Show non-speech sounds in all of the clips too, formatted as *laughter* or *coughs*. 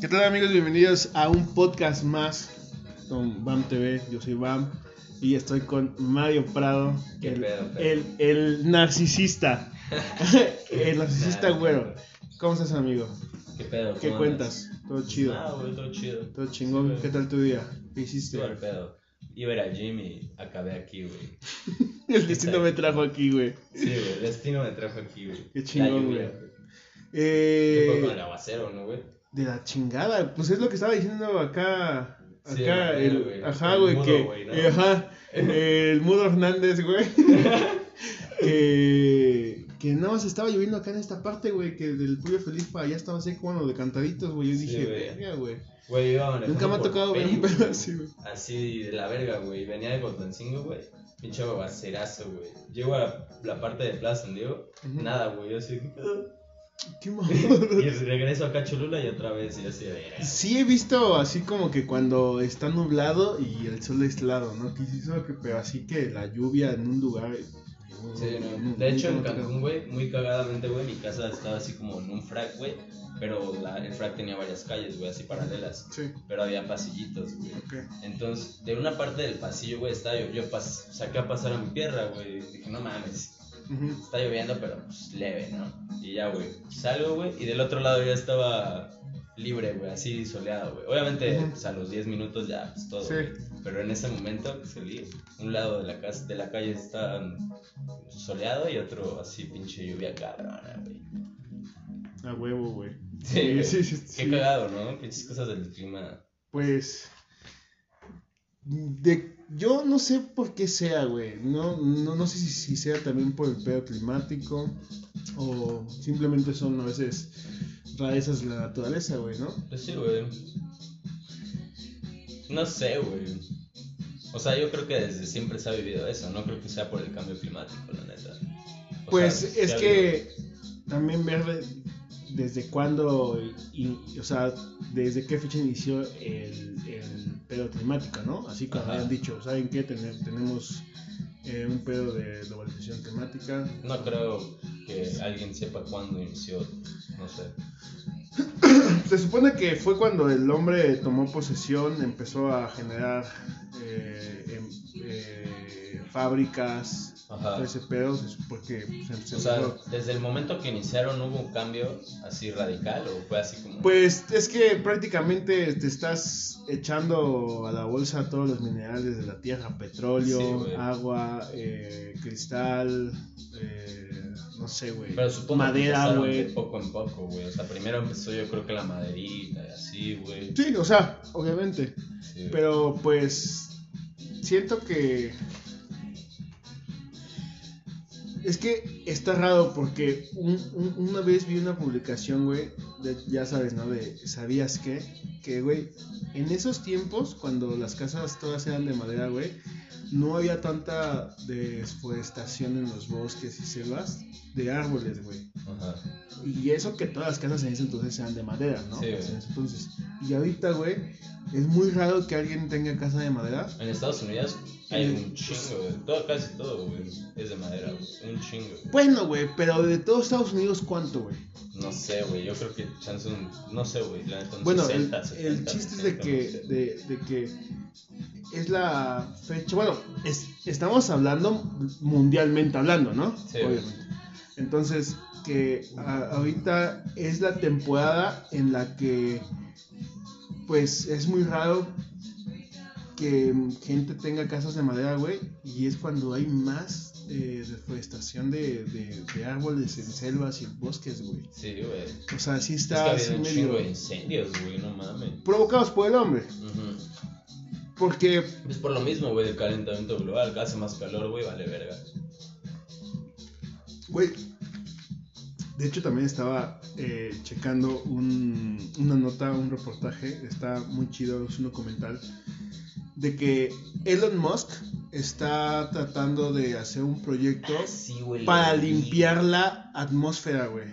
¿Qué tal amigos? Bienvenidos a un podcast más con BAM TV. Yo soy BAM y estoy con Mario Prado, ¿Qué el, pedo, pedo? el, el narcisista. *laughs* el narcisista Nah, güero. ¿Cómo estás amigo? ¿Qué pedo? ¿Qué ¿Cómo cuentas? Todo chido. Ah, güey, todo chido. Todo chingón. Sí, ¿Qué tal tu día? ¿Qué hiciste? Estuvo al pedo. Iba a ir al gym y acabé aquí, güey. *laughs* El destino me trajo aquí, güey. Sí, güey, el destino me trajo aquí, güey. Qué chingón, güey. ¿Qué fue con el Eh, aguacero, no, güey? De la chingada. Pues es lo que estaba diciendo acá. Acá, el el, güey. ajá, güey, mudo, que, güey, ¿no? eh, ajá, el Mudo Hernández, güey, *laughs* que, que nada más estaba lloviendo acá en esta parte, güey, que del Puyo Feliz para allá estaba seco, bueno, de cantaditos, güey, yo dije, verga, güey, Güey, iba nunca me ha tocado ver un pedo así, güey, Así de la verga, güey. Venía de Cotancingo, güey. Pinche aguacerazo, güey. Llego a la, parte de Plaza San Diego. Nada, güey. Yo así. *laughs* qué *laughs* y regreso acá a Cholula y otra vez. Y así de. Sí he visto así como que cuando está nublado y el sol es helado, ¿no? Que sí, que, pero así que la lluvia en un lugar... Sí, no. nunca De hecho, en. Cancún, güey, muy cagadamente, güey, mi casa estaba así como en un frac, güey. Pero la, el frac tenía varias calles, güey, así paralelas. Sí, Pero había pasillitos, güey. ok. Entonces, de una parte del pasillo, güey, estaba yo, yo pas- saqué a pasar a mi pierna, güey. Dije, no mames, Está lloviendo, pero pues leve, ¿no? Y ya, güey, salgo, güey, y del otro lado ya estaba libre, güey, así soleado, güey. Obviamente, pues a los 10 minutos ya, pues todo. Sí. Pero en ese momento que salí, un lado de la, casa, de la calle está soleado y otro así pinche lluvia cabrona, güey. A huevo, güey. Sí, güey. sí, sí, Qué sí. cagado, ¿no? Pinches cosas del clima. Pues. De, yo no sé por qué sea, güey. No, no, no sé si, si sea también por el pedo climático. O simplemente son a veces rarezas de la naturaleza, güey, ¿no? Pues sí, güey. No sé, güey. O sea, yo creo que desde siempre se ha vivido eso. No creo que sea por el cambio climático, la neta. O Pues sea, es que también ver de- desde cuándo, y, o sea, desde qué fecha inició el, el pedo climático, ¿no? Así como Ajá. habían dicho, ¿saben qué? Tenemos eh, un pedo de globalización climática. No creo que alguien sepa cuándo inició. No sé. *coughs* Se supone que fue cuando el hombre tomó posesión, empezó a generar eh, em- eh, fábricas, Ajá. ese pedo, se supone que se, se O sea, desde el momento que iniciaron hubo un cambio así radical o fue así como. Pues es que prácticamente te estás echando a la bolsa todos los minerales de la tierra, petróleo, agua, eh, cristal, eh, no sé, güey, Pero supongo que madera, güey. poco en poco, güey. O sea, primero empezó yo creo que la maderita y así, güey. Sí, o sea, obviamente. Sí. Pero pues siento que es que está raro porque un- un- una vez vi una publicación, güey, de- ya sabes, ¿no? De ¿sabías qué? Que, güey, en esos tiempos, cuando las casas todas eran de madera, güey, no había tanta desforestación en los bosques y selvas de árboles, güey. Ajá. Y eso que todas las casas en ese entonces eran de madera, ¿no? Sí, güey. En ese entonces. Y ahorita, güey, es muy raro que alguien tenga casa de madera. En Estados Unidos hay un chingo, güey. Todo, casi todo, güey. Es de madera, güey. Un chingo. güey. Bueno, güey, pero de todos Estados Unidos, ¿cuánto, güey? No sé, güey. Yo creo que chance un. No sé, güey. La neta, un Bueno, 60, el, 70, el chiste es de 60, que, no sé. de, de que es la fecha. Bueno, es- estamos hablando mundialmente hablando, ¿no? Sí. Obviamente. Entonces, que a- ahorita es la temporada en la que, pues, es muy raro que gente tenga casas de madera, güey, y es cuando hay más eh, deforestación de, de- de árboles en selvas y en bosques, güey. Sí, güey. O sea, sí Es que está así medio... incendios, güey. No mames. provocados por el hombre. Ujú. Porque, Es por lo mismo, güey, del calentamiento global. Que hace más calor, güey, vale verga. güey, de hecho también estaba eh, checando un- una nota, un reportaje, está muy chido, es un documental, de que Elon Musk está tratando de hacer un proyecto Sí, güey. para limpiar la atmósfera, güey.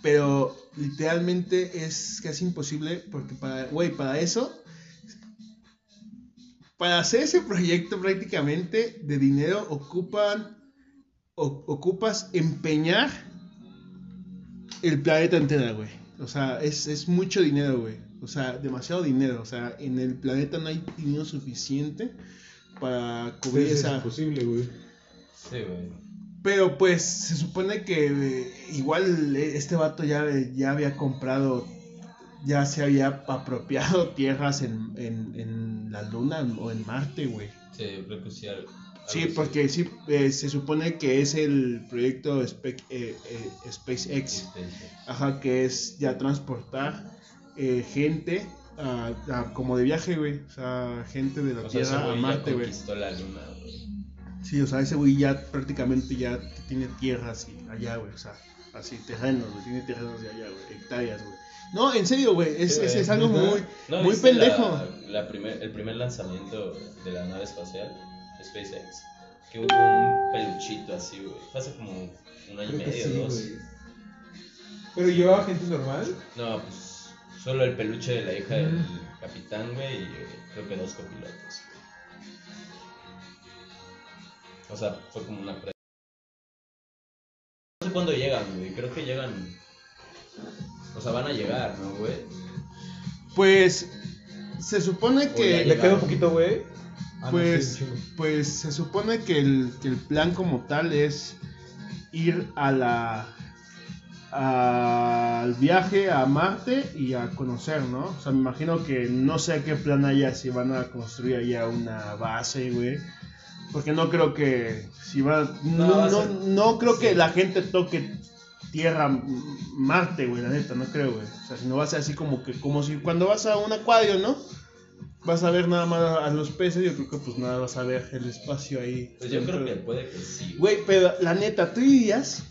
Pero literalmente es casi imposible porque para, güey, para eso, para hacer ese proyecto prácticamente de dinero ocupan, o- ocupas empeñar el planeta entero, güey. O sea, es, es mucho dinero, güey. O sea, demasiado dinero. O sea, en el planeta no hay dinero suficiente para cubrir Es esa... imposible, güey. Sí, güey. Pero pues se supone que eh, igual eh, este vato ya, ya había comprado, ya se había apropiado *laughs* tierras en, en, en la luna o en Marte, güey. Sí, yo creo que sí. algo- Sí, algo porque sí, eh, se supone que es el proyecto Spe- eh, eh, SpaceX, ajá, que es ya transportar eh, gente a- a- como de viaje, güey, o sea, gente de la O sea, ese Tierra a Marte, güey. conquistó la luna, güey. Sí, o sea, ese güey ya prácticamente ya tiene tierras y allá, güey, o sea, así, terrenos, güey, tiene terrenos de allá, güey, hectáreas, güey. No, en serio, güey, es, Sí, es, algo muy, ¿No muy pendejo. La, la primer, el primer lanzamiento de la nave espacial, SpaceX, que hubo un peluchito así, güey. Hace como un año y Creo medio, sí, dos. Pero llevaba gente normal. No, pues solo el peluche de la hija del capitán, güey, y eh, creo que dos copilotos. O sea, fue como una pre- No sé cuándo llegan, güey. Creo que llegan. O sea, van a llegar, ¿no, güey? Pues se supone que, Le queda un poquito, güey. Ah, no, pues, sí, pues se supone que el, que el plan como tal es ir a la al viaje a Marte y a conocer, ¿no? O sea, me imagino que no sé qué plan haya si van a construir allá una base, güey. Porque no creo que si va No, no, no, creo que la gente toque Tierra Marte, güey, la neta, no creo, güey. O sea, si no va a ser así como que como si cuando vas a un acuario, ¿no? Vas a ver nada más a los peces, yo creo que pues nada vas a ver el espacio ahí. Pues yo creo que de- puede que sí. Güey, pero la neta, ¿tú dirías?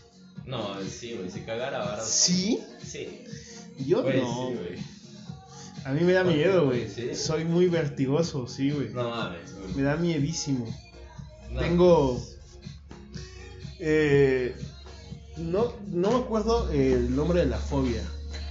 No, sí, güey. Si cagara ahora. ¿Sí? Sí. Yo Güey, no, sí, güey. A mí me da ¿Por qué, miedo, güey? Soy muy vertigoso, sí, güey. No mames, güey. Me da miedísimo. No. Tengo. Eh, no, no me acuerdo el nombre de la fobia,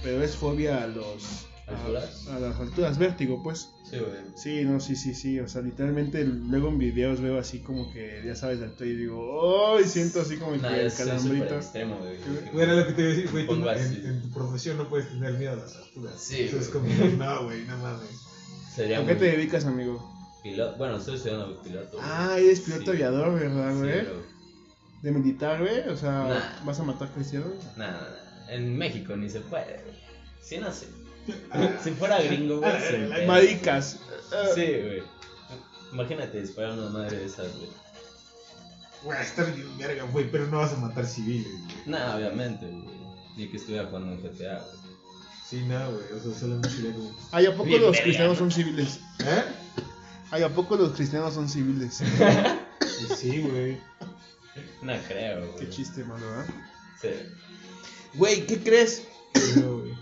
pero es fobia a los. a- ¿Alturas? A, las alturas, vértigo, pues. Sí, güey. Sí, no, sí, sí, sí. O sea, literalmente luego en videos veo así como que, ya sabes, la altura y digo, ¡ay! Siento así como Nah, que el calambrito. extremo, güey. Era lo que te iba a decir, güey. tú en, en tu profesión no puedes tener miedo a las alturas. Sí, Eso es güey. como, no, güey, no mames. Sería ¿A qué muy te dedicas, amigo? piloto. Bueno, estoy estudiando piloto. güey. Ah, eres piloto Sí. aviador, ¿verdad, Sí, güey? ¿De militar, güey? O sea, Nah. ¿vas a matar cristianos? Nah, nah. En México ni se puede, güey. Sí, no sé. *laughs* si fuera gringo, güey. *laughs* Pedo. Maricas. Sí, güey. Imagínate disparar a una madre de esas, güey. Güey, está bien verga, güey, pero no vas a matar civiles, güey. Nah, obviamente, güey. Ni que estuviera jugando en GTA, güey. Sí, no, güey, o sea, solamente sería como... Ay, ¿a poco Bien los verga, cristianos ¿no? son civiles? ¿Eh? Ay, ¿a poco los cristianos son civiles? *laughs* Pues sí, güey. No creo, güey. Qué chiste malo, ¿ah? Sí. Güey, ¿qué crees?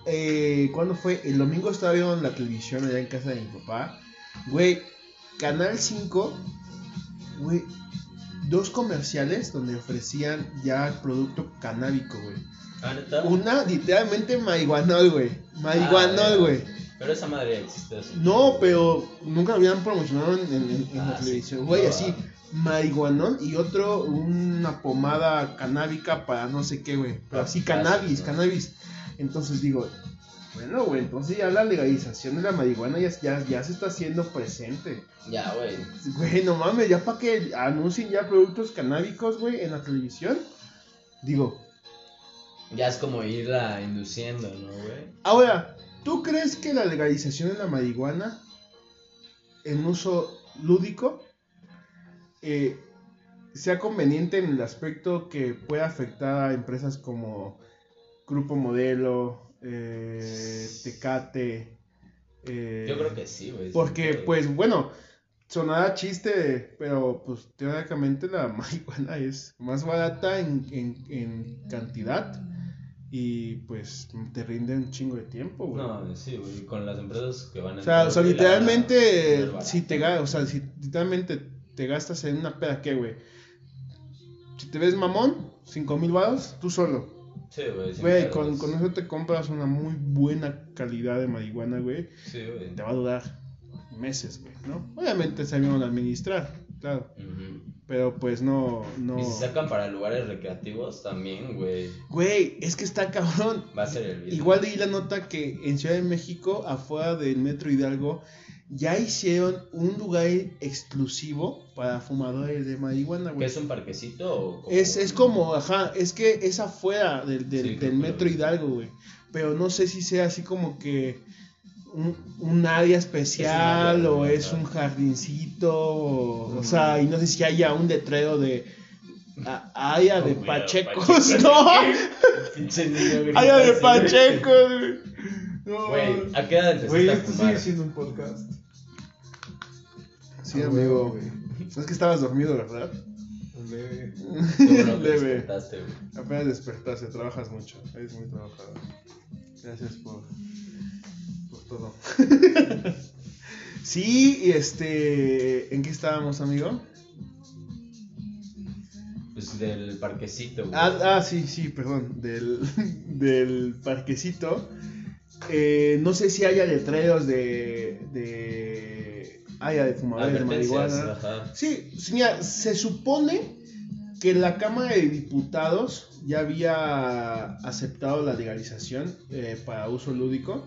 Eh, ¿Cuándo fue? El domingo estaba viendo en la televisión allá en casa de mi papá. Güey, Canal 5, güey, dos comerciales donde ofrecían ya producto canábico, güey. Ah. Una, literalmente, marihuanol, güey. Marihuanol, Ah, güey. Pero esa madre ya existe. así. No, pero nunca lo habían promocionado en, en- en- en Ah, la sí. televisión. Güey, así, ah. marihuanol y otro, una pomada canábica para no sé qué, güey. Pero Ah, así, cannabis, cannabis. Entonces digo, bueno, güey, entonces ya la legalización de la marihuana ya, ya, ya se está haciendo presente. Ya, güey. Güey, no mames, ya para que anuncien ya productos canábicos, güey, en la televisión. Digo, Ya es como irla induciendo, ¿no, güey? Ahora, ¿tú crees que la legalización de la marihuana en uso lúdico eh, sea conveniente en el aspecto que pueda afectar a empresas como Grupo Modelo, eh, Tecate? eh, Yo creo que sí, güey. Porque, pues, bueno, sonará chiste, pero pues teóricamente la *laughs* marihuana es más barata en, en, en cantidad y pues te rinde un chingo de tiempo, güey. No, sí, güey. Con las empresas que van a o sea, o literalmente, la- si te o sea, si literalmente te gastas en una peda, ¿qué, güey? Si te ves mamón, cinco mil baros, tú solo. Sí, güey. Güey, con, con eso te compras una muy buena calidad de marihuana, güey. Sí, güey. Te va a durar meses, güey, ¿no? Obviamente sabemos administrar, claro. Pero pues no, no. Y si sacan para lugares recreativos también, güey. Güey, es que está cabrón. Va a ser el video. Igual leí la nota que en Ciudad de México, afuera del Metro Hidalgo, ya hicieron un lugar exclusivo para fumadores de marihuana, ¿Qué güey. es un parquecito o como- Es, es como, ajá, es que es afuera del, del, Sí, del Metro. Hidalgo, güey. Pero no sé si sea así como que un, un área especial área, o es un jardincito, o, sea, y no sé si haya un letrero de a- área de pachecos, Pacheco. no, *laughs* *laughs* área de pachecos, güey. No, Güey, ¿a qué edad empezaste Güey, a esto fumar? sigue siendo un podcast. Sí, Ah, amigo. güey. Es que estabas dormido, ¿verdad? Leve. Bueno Leve. despertaste, güey. Apenas despertaste, trabajas mucho, eres muy trabajador. Gracias por, por todo. *laughs* sí, y este, ¿en qué estábamos, amigo? Pues del parquecito, güey. Ah, ah, sí, sí, perdón, del, *laughs* del parquecito. Eh, no sé si haya letreros de, de, haya de fumadores de marihuana. ajá. Sí, mira, se supone que la Cámara de Diputados ya había aceptado la legalización eh, para uso lúdico,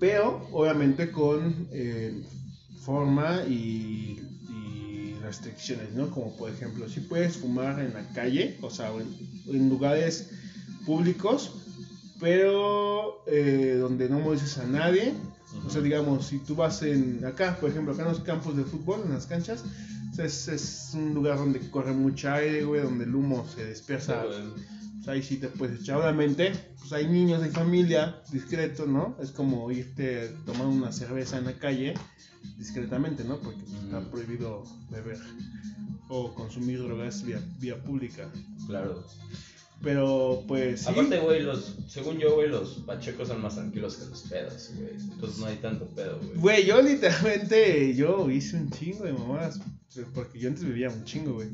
pero obviamente con eh, forma y, y restricciones, ¿no? Como por ejemplo, si puedes fumar en la calle, o sea, en, en lugares públicos, pero eh, donde no molestes a nadie. O sea, digamos, si tú vas en acá, por ejemplo, acá en los campos de fútbol, en las canchas, es, es un lugar donde corre mucha aire, güey, donde el humo se dispersa. Pues ahí sí te puedes echar. Obviamente, pues hay niños, hay familia, discreto, ¿no? Es como irte a tomar una cerveza en la calle, discretamente, ¿no? Porque pues, está prohibido beber o consumir drogas vía, vía pública. Claro. Pero, pues sí. Aparte, güey, los, según yo, güey, los pachecos son más tranquilos que los pedos, güey. Entonces no hay tanto pedo, güey. Güey, yo literalmente, yo hice un chingo de mamadas, porque yo antes vivía un chingo, güey.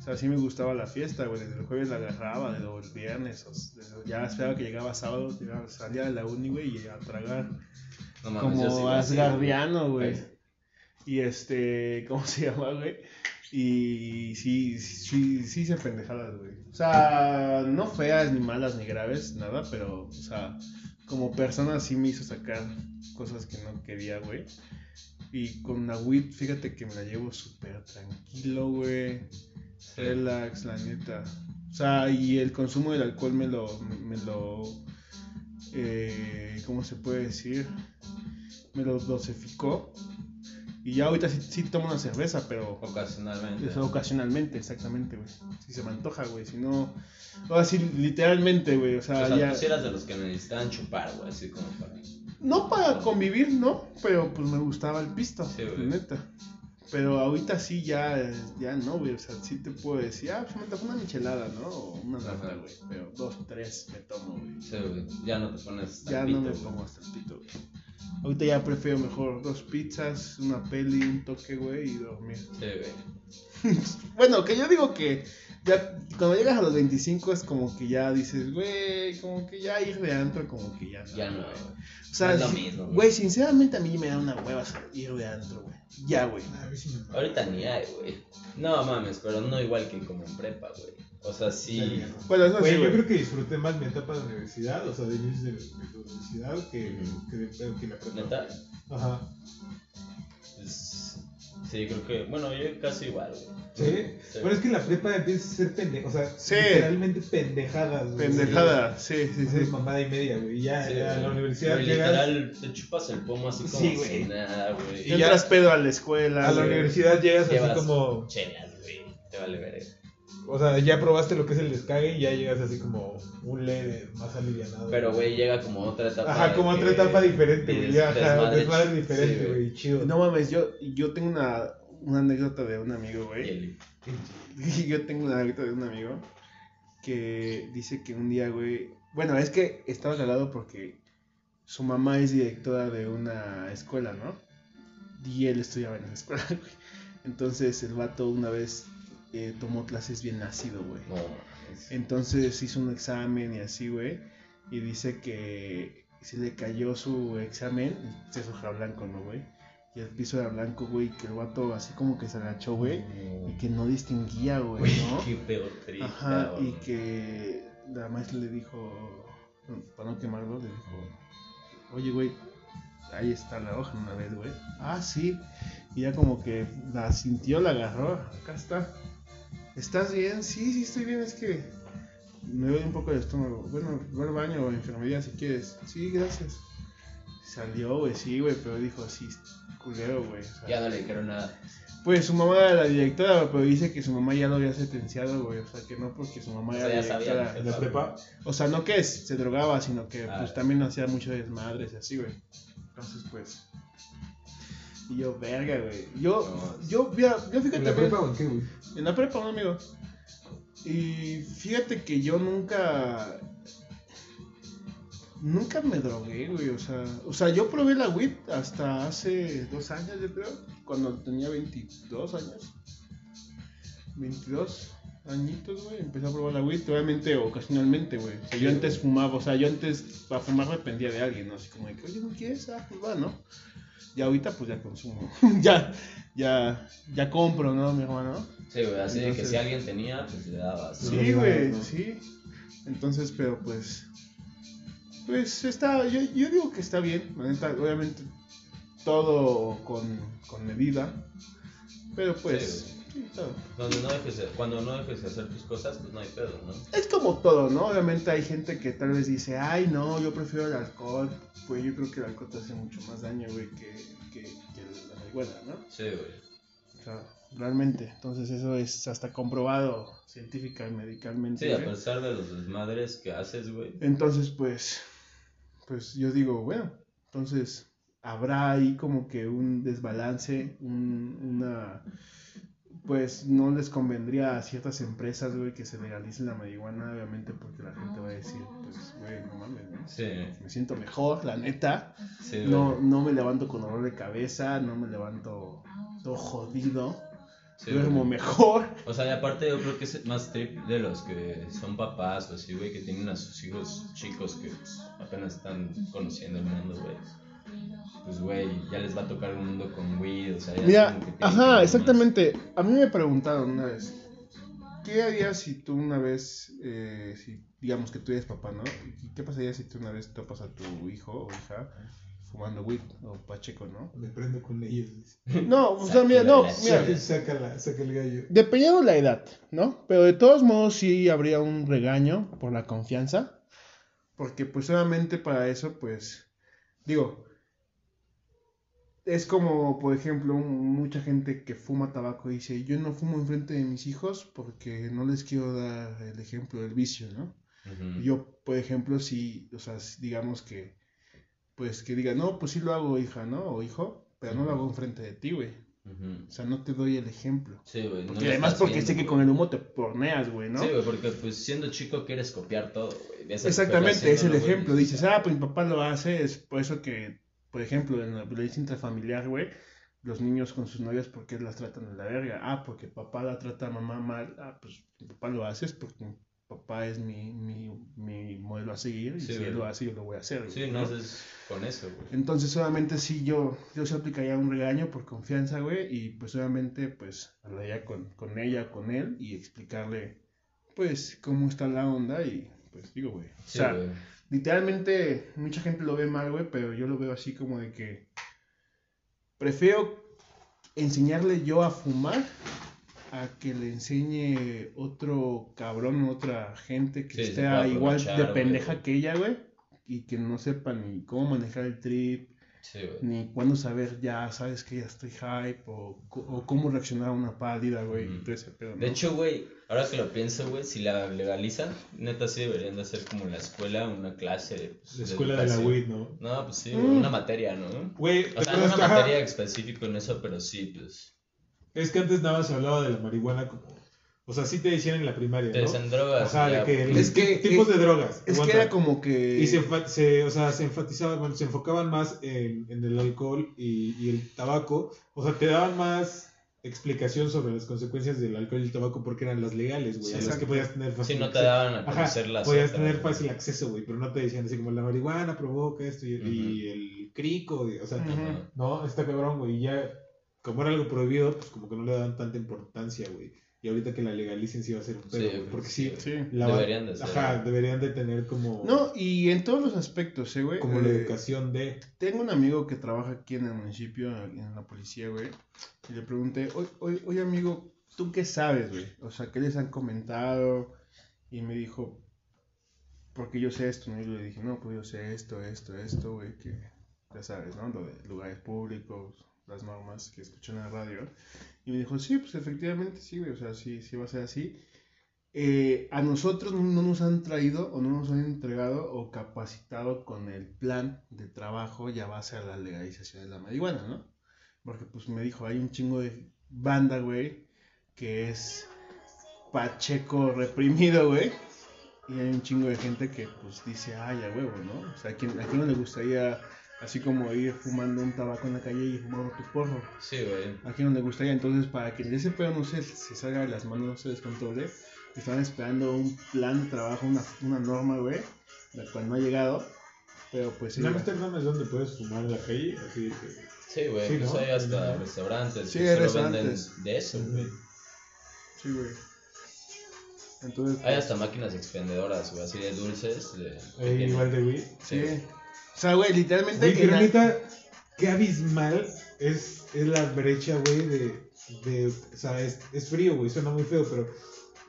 O sea, sí me gustaba la fiesta, güey, desde el jueves la agarraba, desde el viernes, o ya esperaba que llegaba sábado, llegaba- salía de la uni, güey, y a tragar No mames, como asgardiano, güey. Y este, ¿cómo se *laughs* llama, güey? Y sí, sí, sí hice pendejadas, güey. O sea, no feas, ni malas, ni graves, nada, pero, o sea, como persona sí me hizo sacar cosas que no quería, güey. Y con la weed, fíjate que me la llevo súper tranquilo, güey. Relax, la neta. O sea, y el consumo del alcohol me lo, me lo, eh, ¿cómo se puede decir? Me lo dosificó. Y ya ahorita sí, sí tomo una cerveza, pero Ocasionalmente. eso ocasionalmente, exactamente, güey. Si se me antoja, güey. Si no, ahora sí, literalmente, güey. O sea, o sea, ya... tú eras de los que necesitaban chupar, güey, así como para... No para convivir, ¿no? Pero pues me gustaba el pisto, Sí, neta. Pero ahorita sí ya, ya no, güey. O sea, sí te puedo decir, ah, pues me tocó una michelada, ¿no? O una lata, güey. Pero dos, tres me tomo, güey. Sí, güey, ya no te pones tan Ya pito, no me güey. pongo hasta el pito, güey. Ahorita ya prefiero mejor dos pizzas, una peli, un toque, güey, y dormir. Sí, güey. *laughs* Bueno, que yo digo que ya cuando llegas a los 25 es como que ya dices, güey, como que ya ir de antro, como que ya no. Ya no, güey. O sea, No es lo mismo, güey. güey, sinceramente a mí me da una hueva ir de antro, güey. Ya, güey. Ahorita ni hay, güey. No mames, pero no igual que como en prepa, güey. O sea, sí. Bueno, eso Güey, sí, yo creo que disfruté más mi etapa de universidad, o sea, de inicio de, universidad que, que, de, que la prepa. ¿Neta? Ajá. Pues, sí, creo que. Bueno, yo casi igual, güey. ¿Sí? Sí. Pero es que la prepa empieza a ser pendeja, o sea, Sí. literalmente pendejadas. güey. Pendejada, sí, sí, Sí, mamada y media, güey. Y ya, Sí, ya güey. la universidad Güey, llegas. Literal, te chupas el pomo así como Sí, güey. nada, güey. Y ya- Entras pedo a la escuela. A la universidad llegas Llevas así como. chelas, güey. Te vale ver. O sea, ya probaste lo que es el descague y ya llegas así como un leve más alivianado. Pero, güey, llega como otra etapa. Ajá, como otra etapa diferente, güey. des- Ya, ajá, desmadre diferente, sí, güey. Chido. No mames, yo, yo tengo una, una anécdota de un amigo, güey. Yo tengo una anécdota de un amigo que dice que un día, güey. Bueno, es que estaba cagado porque su mamá es directora de una escuela, ¿no? Y él estudiaba en esa escuela, *laughs* güey. Entonces el vato una vez eh, tomó clases bien nacido, güey. No. Entonces hizo un examen y así, güey. Y dice que se le cayó su examen, se soja blanco, ¿no, güey? y el piso era blanco, güey, que el vato así como que se agachó, güey, y que no distinguía, güey, ¿no? qué peor triste. Ajá, y güey. que la maestra le dijo, para no quemarlo, le dijo, oye, güey, ahí está la hoja una vez, güey. Ah, sí. Y ya como que la sintió, la agarró, acá está. ¿Estás bien? Sí, sí, estoy bien, es que me duele un poco el estómago. Bueno, voy al baño o enfermería si quieres. Sí, gracias. Salió, güey, sí, güey, pero dijo, sí, culero, güey. o sea, Ya no le dijeron nada. pues su mamá era la directora, pero dice que su mamá ya lo había sentenciado, güey. O sea, que no porque su mamá O era sea, directora. En la prepa. O sea, no que se drogaba, sino que Ah. pues también hacía mucho desmadres y así, güey. Entonces, pues. Y yo, verga, güey. Yo, No. yo, mira, yo fíjate ¿En la prepa o en qué, güey? en la prepa, un amigo. Y fíjate que yo nunca. Nunca me drogué, güey. O sea, o sea, yo probé la weed hasta hace dos años, yo creo. Cuando tenía 22 años. 22 añitos, güey. Empecé a probar la weed, obviamente ocasionalmente, güey. O sea, yo antes fumaba, o sea, yo antes para fumar dependía de alguien, ¿no? Así como de que, oye, ¿no quieres? Ah, pues va, ¿no? Y ahorita pues ya consumo. *laughs* ya, ya, ya compro, ¿no, mi hermano? Sí, güey, así de que si alguien tenía, pues le dabas. Sí. Sí, güey, ¿no? sí. Entonces, pero pues. Pues está. Yo, yo digo que está bien. Obviamente, todo con, con medida. Pero pues. sí, Cuando no, dejes de, cuando no dejes de hacer tus cosas, pues no hay pedo, ¿no? Es como todo, ¿no? Obviamente hay gente que tal vez dice, ay, no, yo prefiero el alcohol. Pues yo creo que el alcohol te hace mucho más daño, güey, que, que, que la marihuana, ¿no? Sí, güey. O sea, realmente. Entonces, eso es hasta comprobado científica y medicalmente. Sí, a pesar de los desmadres que haces, güey. Entonces, pues, pues yo digo, bueno, entonces habrá ahí como que un desbalance, un- una, pues no les convendría a ciertas empresas, güey, que se legalice la marihuana, obviamente, porque la gente va a decir, pues, güey, no mames, ¿no? Sí, Me siento mejor, la neta. sí. No, no me levanto con dolor de cabeza, no me levanto todo jodido. Sí, duermo güey. mejor. O sea, y aparte yo creo que es más trip de los que son papás o así, güey, que tienen a sus hijos chicos que pues, apenas están conociendo el mundo, güey. Pues, güey, ya les va a tocar un mundo con weed, o sea, ya Mira, que ajá, exactamente. A mí me preguntaron una vez, ¿qué harías si tú una vez, eh, si digamos que tú eres papá, ¿no? ¿Y ¿Qué pasaría si tú una vez topas a tu hijo o hija fumando weed o pacheco, ¿no? Me prendo con ellos. No, o sea, mira, no, mira, Saca, saca, el gallo. dependiendo la edad, ¿no? Pero de todos modos sí habría un regaño por la confianza, porque pues obviamente para eso, pues, digo, es como, por ejemplo, mucha gente que fuma tabaco dice, yo no fumo enfrente de mis hijos porque no les quiero dar el ejemplo del vicio, ¿no? Yo, por ejemplo, si, o sea, digamos que, pues que diga, no, pues sí lo hago, hija, ¿no? O hijo, pero no lo hago enfrente de ti, güey. O sea, no te doy el ejemplo. Sí, güey. Porque además porque viendo, sé que con el humo te porneas, güey, ¿no? Sí, güey, porque pues siendo chico quieres copiar todo, güey. Exactamente, es el ejemplo. Dices, ah, pues mi papá lo hace, es por eso que, por ejemplo, en la violencia intrafamiliar, güey, los niños con sus novias, ¿por qué las tratan de la verga? Ah, porque papá la trata a mamá mal. Ah, pues mi papá lo hace, es porque papá es mi, mi, mi modelo a seguir, y Sí, si güey. él lo hace, yo lo voy a hacer. güey, Sí, ¿no? haces con eso, güey. Entonces, obviamente, sí, yo, yo se aplicaría un regaño por confianza, güey, y pues obviamente, pues, hablaría con, con ella, con él, y explicarle, pues, cómo está la onda, y pues, digo, güey, o sea, güey. Literalmente, mucha gente lo ve mal, güey, pero yo lo veo así como de que prefiero enseñarle yo a fumar a que le enseñe otro cabrón, otra gente que Sí, esté igual de pendeja que ella, güey, y que no sepa ni cómo manejar el trip, Sí, güey. ni cuándo saber ya, sabes que ya estoy hype, o, o cómo reaccionar a una pálida, güey, y todo ese pedo, ¿no? De hecho, güey, ahora que lo pienso, güey, si la legalizan, neta sí deberían de hacer como la escuela una clase. pues, La escuela de la weed, ¿no? No, pues sí, güey, Mm. una materia, ¿no? Güey, O sea, ¿te no una ajá, materia específica en eso, pero sí, pues. Es que antes nada más se hablaba de la marihuana como. O sea, sí te decían en la primaria, Te ¿no? dicen drogas. Ajá, ya, de que. Es que- tipos de drogas. Es que era como que... Y se, enfa- se, o sea, se enfatizaban, bueno, se enfocaban más en, en el alcohol y, y el tabaco. O sea, te daban más explicación sobre las consecuencias del alcohol y el tabaco porque eran las legales, güey. Sí, a las que podías tener fácil Sí, no te acceso. daban a Ajá, conocer las podías otras, tener güey. fácil acceso, güey, pero no te decían así como la marihuana provoca esto y, y el crico, güey, o sea, no, está cabrón, güey, y ya, como era algo prohibido, pues como que no le dan tanta importancia, güey. Y ahorita que la legalicen sí va a ser un pedo, Sí, güey, güey, porque sí, sí, la- Deberían de ser. Ajá, deberían de tener como, No, y en todos los aspectos, ¿eh, güey? como la Eh, educación de... Tengo un amigo que trabaja aquí en el municipio, en la policía, güey. Y le pregunté, oye, oye, oye, amigo, ¿tú qué sabes, güey? O sea, ¿qué les han comentado? Y me dijo, porque yo sé esto, ¿no? Y yo le dije, no, pues yo sé esto, esto, esto, güey, que ya sabes, ¿no? Lo de lugares públicos, las normas que escuché en la radio. Y me dijo, sí, pues efectivamente sí, güey, o sea, sí, sí va a ser así. Eh, a nosotros no nos han traído o no nos han entregado o capacitado con el plan de trabajo ya base a la legalización de la marihuana, ¿no? Porque pues me dijo, hay un chingo de banda, güey, que es Pacheco reprimido, güey. Y hay un chingo de gente que pues dice, ay, a huevo, ¿no? O sea, ¿a quién, a quién no le gustaría así como ir fumando un tabaco en la calle y fumando tu porro? Sí, güey. ¿A quién no le gustaría? Entonces, para que ese pedo no se, se salga de las manos, no se descontrole, estaban esperando un plan de trabajo, una, una norma, güey, la cual no ha llegado. Pero pues sí. En. Amsterdam es donde puedes fumar en la calle, así de que... Sí, güey. Sí, pues ¿no? hay hasta restaurantes Sí, que solo restaurantes. venden de eso, güey. Sí, güey. Entonces. Hay pues, hasta máquinas expendedoras, güey, así de dulces. De, Eh, igual de güey. Sí. Sí. O sea, güey, literalmente. Güey, pero la- neta, qué abismal es, es la brecha, güey, de, de... O sea, es, es frío, güey, suena muy feo, pero...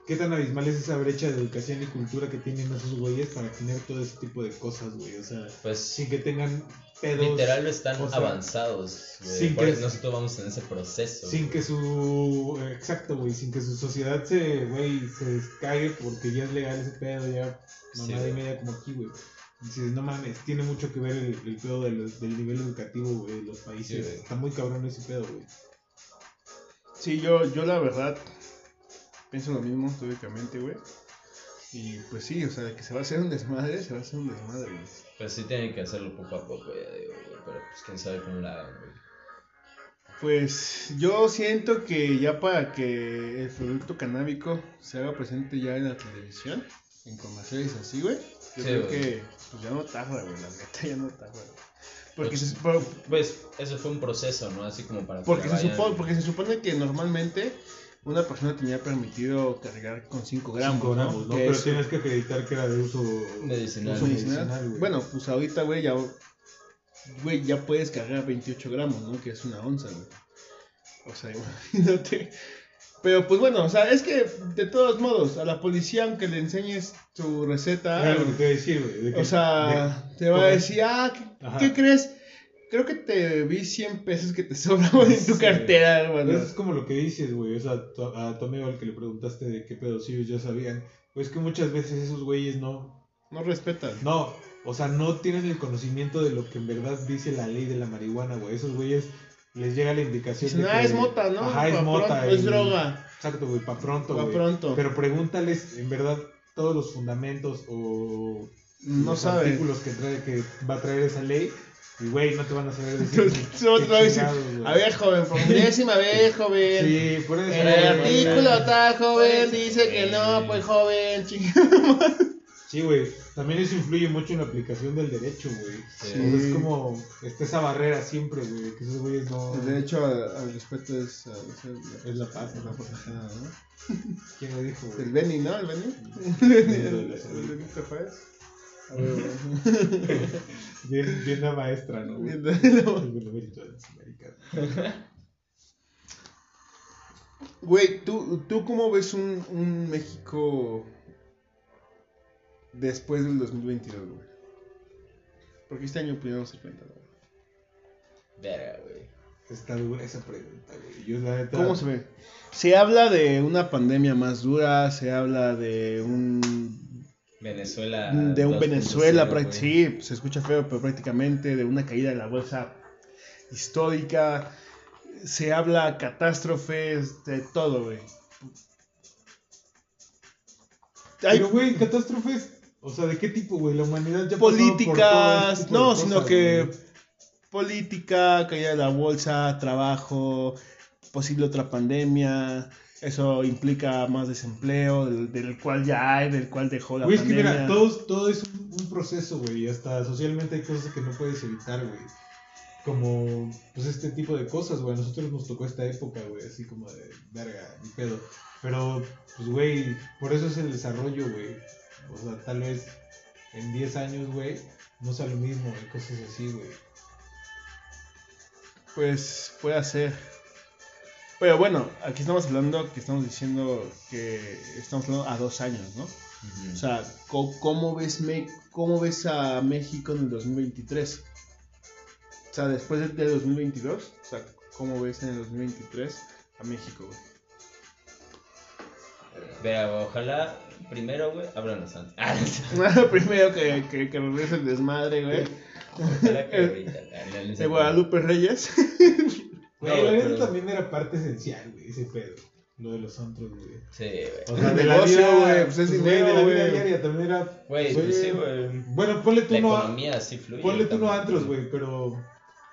¿Qué tan abismal es esa brecha de educación y cultura que tienen esos güeyes para tener todo ese tipo de cosas, güey? O sea, Pues sin que tengan pedos... literal están o sea, avanzados, güey. sin que- nosotros vamos en ese proceso. Sin güey. que su... Exacto, güey, sin que su sociedad se, güey, se cague porque ya es legal ese pedo, ya Sí, mamada y güey. media como aquí, güey. Dices, no mames, tiene mucho que ver el, el pedo de los- del nivel educativo, güey, de los países. Sí. Está muy cabrón ese pedo, güey. Sí, yo, yo la verdad. Pienso lo mismo, teóricamente, güey. Y pues sí, o sea, de que se va a hacer un desmadre, se va a hacer un desmadre, güey. Pues sí tienen que hacerlo poco a poco, ya digo, güey. Pero pues quién sabe cómo la hagan, güey. Pues yo siento que ya para que el producto canábico se haga presente ya en la televisión, en comerciales así, güey, yo Sí, creo güey. que pues ya no tarda, güey, la neta ya no tarda, güey. Porque, Pues, se, por- Pues eso fue un proceso, ¿no? Así como para que porque, se vayan- supone, porque se supone que normalmente una persona tenía permitido cargar con 5 gramos, Cinco ¿no? gramos, ¿no? Pero es tienes que acreditar que era de uso Medicinal. uso medicinal. medicinal. Bueno, pues ahorita, güey, ya, güey, ya puedes cargar 28 gramos, ¿no? Que es una onza, güey. O sea, *laughs* imagínate. Pero pues bueno, o sea, es que de todos modos, a la policía, aunque le enseñes tu receta, que te iba a decir, güey. de que- o sea, de- te va a decir, ah, ¿qué, crees? Creo que te vi 100 pesos que te *laughs* sobraban en tu Sí. cartera, hermano. Eso es como lo que dices, güey. O sea, a tu amigo al que le preguntaste de qué pedo si ellos ya sabían. Pues que muchas veces esos güeyes no. No respetan. No, o sea, no tienen el conocimiento de lo que en verdad dice la ley de la marihuana, güey. Esos güeyes les llega la indicación Dicen, de ah, que- es mota, ¿no? Ajá, es mota. pronto, es droga. Exacto, güey, pa' pronto, Pa' güey. pronto. Pero pregúntales, en verdad, todos los fundamentos o No los artículos que, trae, que va a traer esa ley. Y, güey, no te van a saber decir. *laughs* Va a decir, ver, joven, por *laughs* décima vez, joven. Sí, por eso. El artículo tal, joven, dice que no, pues joven, chingada. *laughs* Sí, güey. También eso influye mucho en la aplicación del derecho, güey. Sí. Es como, está esa barrera siempre, güey, que esos güeyes no... El derecho al, al respeto es, a- es el- Es la paz, es la ¿no? protegida, ¿no? ¿Quién lo dijo, güey? El Beni, ¿no? El Beni. El El de el güey. *laughs* Bien, bien la maestra, ¿no? Bien, las Américas. Güey, ¿tú, ¿tú cómo ves un, un México después del 2022, güey? Porque este año hacer cuenta, güey. Verga, güey. Está dura esa pregunta, güey. Yo, la neta... ¿Cómo se ve? Se habla de una pandemia más dura, se habla de un Venezuela. de un 2.0, Venezuela, sí, se escucha feo, pero prácticamente de una caída de la bolsa histórica. Se habla catástrofes, de todo, güey. Pero, güey, catástrofes... O sea, ¿de qué tipo, güey? La humanidad ya pasado por todo políticas, este no, sino que güey. política, caída de la bolsa, trabajo, posible otra pandemia. Eso implica más desempleo, del, del cual ya hay, del cual dejó la Güey, es que pandemia. mira, todo, todo es un, un proceso, güey. y Hasta socialmente hay cosas que no puedes evitar, güey. como, pues este tipo de cosas, güey. A nosotros nos tocó esta época, güey, así como de verga, ni pedo. Pero, pues, güey, por eso es el desarrollo, güey. O sea, tal vez en 10 años, güey, no sea lo mismo y cosas así, güey. Pues puede ser. Pero bueno, aquí estamos hablando que estamos diciendo que estamos hablando a dos años, ¿no? O sea, ¿cómo ves, Me- ¿cómo ves a México en el 2023? O sea, después de- del 2022, o sea, ¿cómo ves en el 2023 a México, güey? Pero ojalá primero, güey, abran los santos. Primero que, que, que regrese el desmadre, güey. ojalá que ahorita. ah, no sé. De Guadalupe Reyes. *laughs* Güey, No, la neta pero- también era parte esencial, güey, ese pedo. Lo de los antros, güey. Sí, güey. O sea, El de la negocio, vida, güey, pues es güey, dinero, de la vida güey. diaria también era. Güey, pues, pues sí, güey. Bueno, ponle tú La no. economía sí fluye. Ponle tú no también. antros, güey, pero.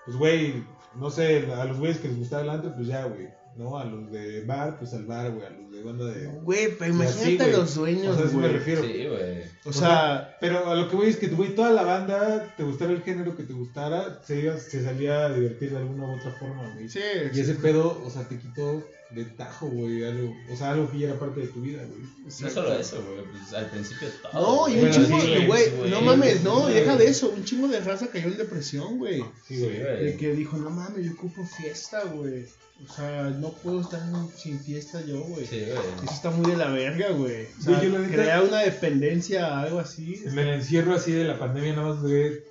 Pues, güey, no sé, a los güeyes que les gustaba el antro, pues ya, güey. ¿No? A los de bar, pues al bar, güey. A los banda de. Güey, pero así, imagínate güey. los dueños, O sea, a eso me güey. refiero. Sí, güey. O sea, Pero a lo que voy es que, güey, toda la banda, te gustara el género que te gustara, se, iba- se salía a divertir de alguna u otra forma, güey. sí, Y ese pedo, o sea, te quitó de tajo, güey, algo, o sea, algo que ya era parte de tu vida, güey. No solo eso, güey. Pues al principio todo. No, y un Bueno, chingo sí, de, güey, güey, no mames, no, deja güey. de eso, un chingo de raza cayó en depresión, güey. Sí, güey. De güey. que dijo, no mames, yo ocupo fiesta, güey. O sea, no puedo estar sin fiesta yo, güey. Sí, güey. Eso está muy de la verga, güey. O sea, Güey, crear una dependencia a algo así. En el encierro así de la pandemia nada más duré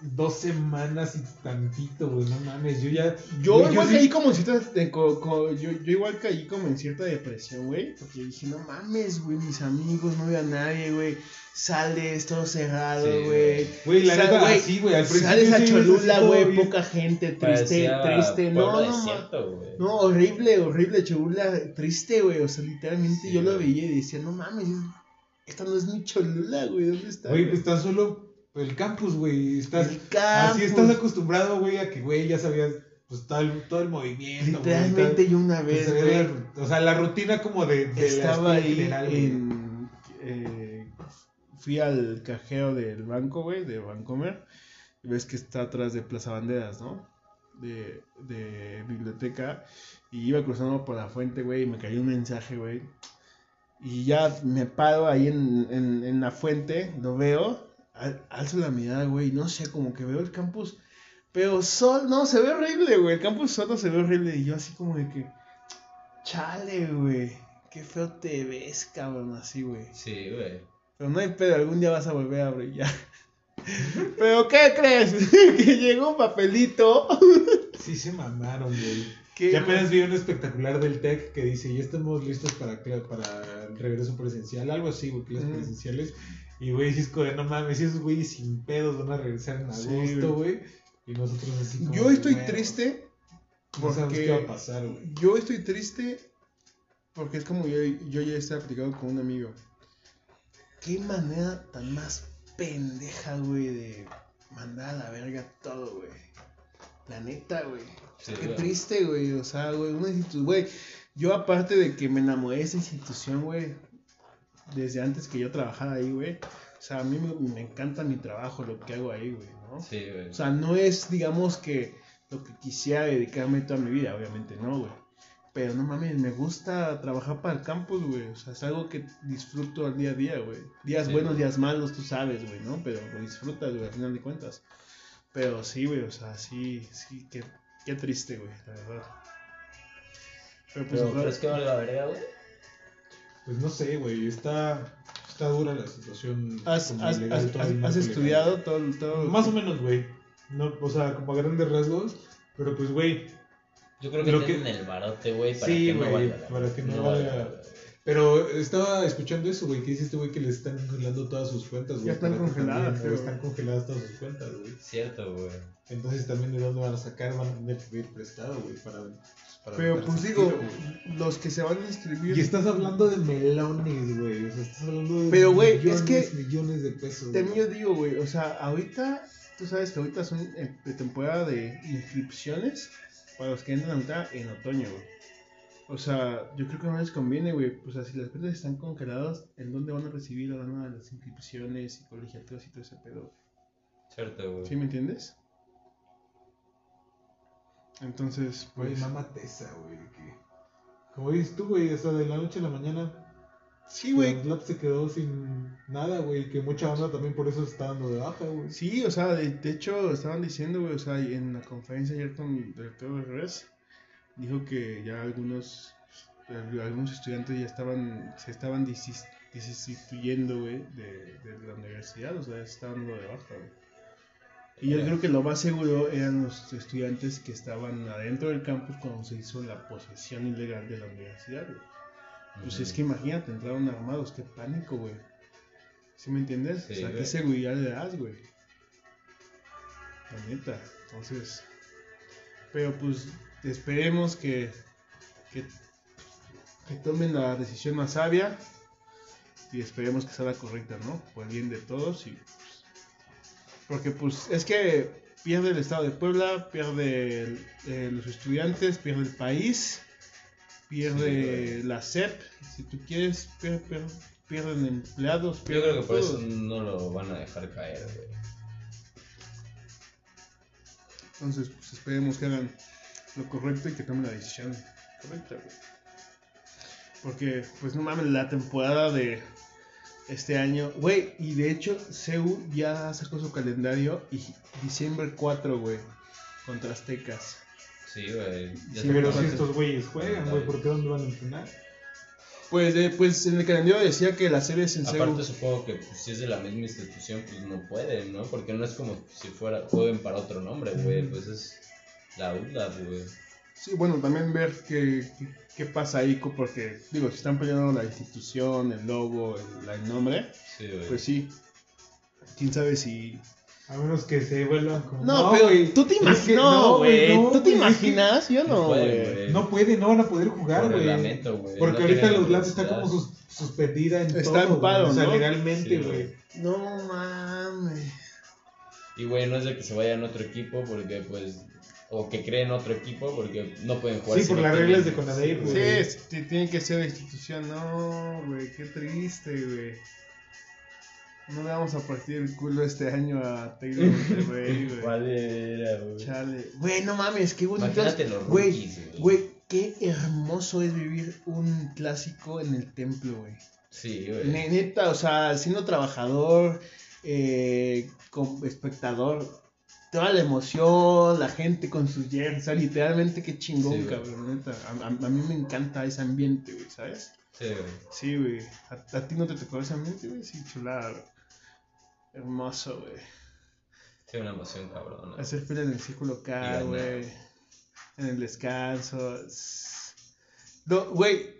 dos semanas y tantito, güey, no mames, yo ya... Yo güey, igual sí- caí como en cierta. de- co- co- yo, yo igual caí como en cierta depresión, güey. Porque dije, no mames, güey, mis amigos, no veo a nadie, güey. Sales todo cerrado, Sí, güey. Güey, la Sa- neta, güey, así, güey, al principio Sales a sí, Cholula, güey, poca gente, triste, Parecía triste. No, no, desierto, no, horrible, horrible, Cholula, triste, güey. O sea, literalmente Sí, yo lo veía y decía, no mames, esta no es mi Cholula, güey, ¿dónde está? Güey, pues tan solo el campus, güey, estás... El campus. Así estás acostumbrado, güey, a que, güey, ya sabías, pues, todo el, todo el movimiento, Literalmente yo una Pues, vez, güey, la- o sea, la rutina como de, de estaba ahí general, en... eh, fui al cajero del banco, güey, de Bancomer. Y ves que está atrás de Plaza Banderas, ¿no? De, de biblioteca. Y iba cruzando por la fuente, güey, y me cayó un mensaje, güey. Y ya me paro ahí en, en, en la fuente, lo veo, al- alzo la mirada, güey, no sé, como que veo el campus, pero sol, no, se ve horrible, güey, el campus solo se ve horrible, y yo así como de que, chale, güey, qué feo te ves, cabrón, así, güey. Sí, güey. Pero no hay pedo, algún día vas a volver a brillar. *laughs* ¿Pero qué crees? *laughs* que llegó un papelito. *laughs* Sí se mamaron, güey. que Ya apenas vi un espectacular del TEC que dice, ya estamos listos para, para el regreso presencial, algo así, güey, clases Mm. presenciales. Y, güey, como de, no mames, esos güeyes sin pedos van a regresar en agosto, güey. Y nosotros así como Yo estoy bueno, triste No sabemos qué va a porque pasar, güey. yo estoy triste porque es como yo, yo ya estaba platicando con un amigo. Qué manera tan más pendeja, güey, de mandar a la verga todo, güey. La neta, güey. Sí, Qué triste, güey. O sea, güey, una institución, güey. Yo aparte de que me enamoré de esa institución, güey, desde antes que yo trabajara ahí, güey. O sea, a mí me, me encanta mi trabajo, lo que hago ahí, güey, ¿no? Sí, güey. O sea, no es, digamos, que lo que quisiera dedicarme toda mi vida, obviamente, no, güey. Pero no mames, me gusta trabajar para el campus, güey. O sea, es algo que disfruto al día a día, güey. Días Sí, buenos, güey. días malos, tú sabes, güey, ¿no? Pero lo disfrutas, güey, al final de cuentas. Pero sí, güey, o sea, sí, sí, qué, qué triste, güey, la verdad. Pero pues, Pero ¿crees que valga verga, güey? Pues no sé, güey, está, está dura la situación. ¿has, has, ilegal, has- todo has- estudiado legal. todo, todo Más o menos, güey. No, o sea, como a grandes rasgos. Pero pues, güey, Yo creo que Lo que- tienen el barote, güey, para Sí, que no valga para que no valga güey. Pero estaba escuchando eso, güey, que dice este güey que le están congelando todas sus cuentas, güey. Ya están que congeladas, también, pero- o Están congeladas todas sus cuentas, güey. Cierto, güey. Entonces también de dónde van a sacar, van a tener que pedir prestado, güey, para, para Pero pues digo, tiro, güey. los que se van a inscribir... Y estás hablando de melones, güey. O sea, estás hablando de Pero, güey, es millones, que- millones de pesos. También güey. yo digo, güey, o sea, ahorita, tú sabes que ahorita son eh, de temporada de inscripciones para los que entran ahorita en otoño, güey. O sea, yo creo que no les conviene, güey. O sea, si las cuentas están congeladas, ¿en dónde van a recibir la lana de las inscripciones y colegiaturas y todo ese pedo? Cierto, güey. ¿Sí me entiendes? Entonces, Güey, pues. mamá tesa, güey. que- Como dices tú, güey, o sea, de la noche a la mañana. Sí, güey. Labs se quedó sin nada, güey. Que mucha onda también por eso se está dando de baja, güey. Sí, o sea, de, de hecho estaban diciendo, güey, o sea, en la conferencia ayer con el director de RES, dijo que ya algunos eh, algunos estudiantes ya estaban se estaban destituyendo, güey, de, de la universidad, o sea, se estaban dando de baja, güey. Y yo creo que lo más seguro eran los estudiantes que estaban adentro del campus cuando se hizo la posesión ilegal de la universidad, güey. Pues es que imagínate, entraron armados, qué pánico, güey. ¿Sí me entiendes? Sí, o sea, qué seguridad le das, güey. La neta. Entonces. Pero pues esperemos que, que, que tomen la decisión más sabia. Y esperemos que sea la correcta, ¿no? Por el bien de todos. Y, pues, porque pues es que pierde el Estado de Puebla, pierde el- eh, los estudiantes, pierde el país, pierde Sí, la SEP, si tú quieres, pier- pier- pierden empleados, Yo pierden creo que por eso no lo van a dejar caer, güey. Entonces, pues esperemos que hagan lo correcto y que tomen la decisión correcta, güey. Porque, pues no mames, la temporada de este año, güey, y de hecho, CEU ya sacó su calendario y diciembre 4, güey, contra Aztecas. Sí, güey. Ya Sí, Pero si estos güeyes juegan, güey, ¿por qué dónde van a entrenar? Pues, eh, pues en el calendario decía que la serie es en CEU. Aparte supongo que pues, si es de la misma institución, pues no pueden, ¿no? Porque no es como si fuera jueguen para otro nombre, güey. Pues es la UDLA, güey. Sí, bueno, también ver qué, qué, qué pasa ahí, porque, digo, si están peleando la institución, el logo, el, el nombre, Sí, güey. pues sí. Quién sabe si. A menos que se vuelvan como. No, pero güey. tú te Es imaginas. que No, güey. no, ¿Tú te güey, es que imaginas? Yo No no, güey. güey. No pueden, no van a poder jugar, Por güey. güey. Porque No ahorita los Labs está como sus- suspendida en Está todo. en güey. paro, O sea, ¿no? legalmente, güey. No mames. Y, güey, no es de que se vayan a otro equipo porque, pues. O que creen otro equipo porque no pueden jugar. Sí, si por no las tienen- reglas de Conadey, Sí, güey. Sí, es- t- tiene que ser la institución. No, güey, qué triste, güey. No le vamos a partir el culo este año a Taylor Monterrey, *laughs* güey. ¿Cuál era, güey? Chale. Güey, no mames, qué bonito. Güey, güey. qué hermoso es vivir un clásico en el templo, güey. Sí, güey. Ne- Neta, o sea, siendo trabajador, eh, como espectador, toda la emoción, la gente con sus jerseys, o sea, literalmente qué chingón, Sí, cabrón, neta. A, a- a mí me encanta ese ambiente, güey, ¿sabes? Sí, güey. Sí, güey. ¿A, a ti no te tocó ese ambiente, güey? Sí, chulada, güey. Hermoso, güey. Sí, una emoción cabrona. Hacer fila en el círculo K, güey. En el descanso. No, güey,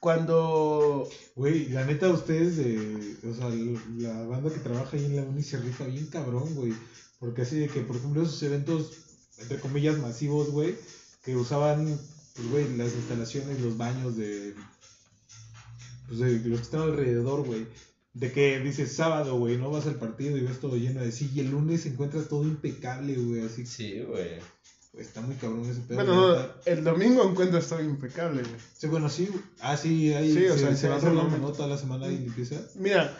cuando Güey, la neta, ustedes de. O sea, la banda que trabaja ahí en la uni se rifa bien cabrón, güey. Porque así de que, por ejemplo, esos eventos, entre comillas, masivos, güey, que usaban, pues, güey, las instalaciones, los baños de. Pues de los que están alrededor, güey. De que dices sábado, güey, no vas al partido y ves todo lleno de sí. Y el lunes encuentras todo impecable, güey. Así que Sí, güey. pues, está muy cabrón ese pedo. Bueno, la no, el domingo encuentras todo impecable, güey. Sí, bueno, sí. Ah, sí, ahí Sí, o se, sea, se va ese rolando, momento. ¿no? Toda la semana y limpieza. Mira,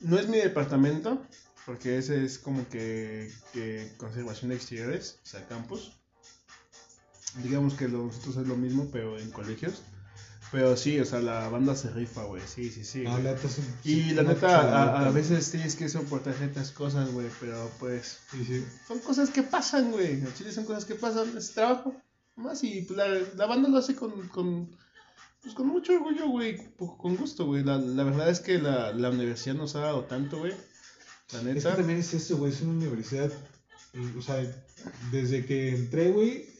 no es mi departamento, porque ese es como que, que conservación de exteriores, o sea, campus. Digamos que lo- nosotros es lo mismo, pero en colegios. Pero sí, o sea, la banda se rifa, güey. Sí, sí, sí. Ah, la y la neta, a, a veces tienes que soportar ciertas cosas, güey, pero pues Sí, sí. son cosas que pasan, güey. En Chile son cosas que pasan, es trabajo. Más y pues, la, la banda lo hace con, con, pues, con mucho orgullo, güey, con gusto, güey. La, la verdad es que la, la universidad nos ha dado tanto, güey. La Es que neta. también es eso, güey. Es una universidad. y, O sea, desde que entré, güey.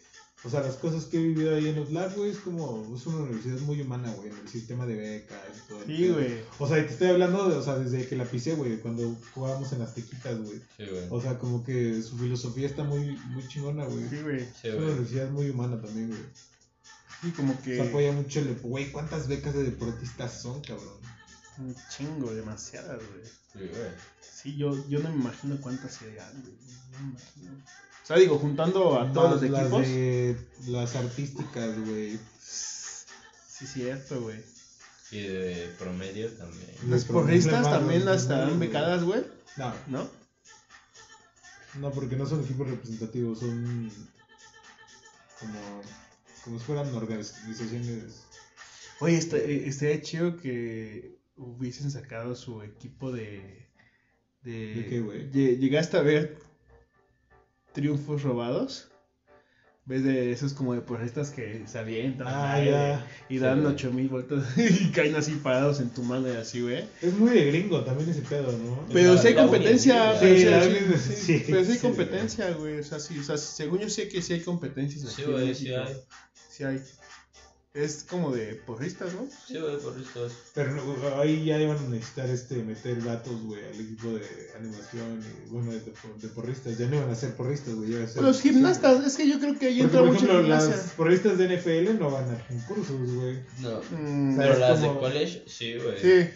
O sea, las cosas que he vivido ahí en los labs, güey, es como. Es una universidad muy humana, güey. En el sistema de becas y todo. el Sí, güey. O sea, te estoy hablando de. O sea, desde que la pisé, güey. Cuando jugábamos en las tequitas, güey. Sí, güey. O sea, como que su filosofía está muy, muy chingona, güey. Sí, güey. Sí, Es una universidad muy humana también, güey. Sí, como que. Se apoya mucho el. Güey, ¿cuántas becas de deportistas son, cabrón? Un chingo, demasiadas, güey. Sí, güey. Sí, yo, yo no me imagino cuántas serían, güey. No me imagino. O sea, digo, juntando a todos los las equipos. de las artísticas, güey. Sí, cierto, güey. Y de promedio también. Las porristas también las estarán becadas, güey. No, ¿No? no, porque no son equipos representativos, son. como, como si fueran organizaciones. Oye, está- eh, estaría chido que hubiesen sacado su equipo de. ¿De, ¿De qué, güey? Lle- ¿Llegaste a ver triunfos robados? ¿Ves de esos como de porristas que se avientan Ah, aire ya. y dan Sí. 8000 vueltas *laughs* y caen así parados en tu mano y así, güey? Es muy de gringo también ese pedo, ¿no? Pero si hay competencia, sí, pero sí hay competencia, güey. O sea, sí, o sea, según yo sé que sí hay competencias Sí, güey, sí hay. Sí hay. Es como de porristas, ¿no? Sí, güey, por esto es. Pero no, ahí ya iban a necesitar este, meter gatos, güey, al equipo de animación y, bueno, de, de porristas. Ya no iban a ser porristas, güey. Los gimnastas, es que yo creo que ahí Porque, entra por mucho ejemplo, gimnasia. las porristas de NFL no van a concursos, güey. No. Mm, Pero las como- de college, sí, güey. sí.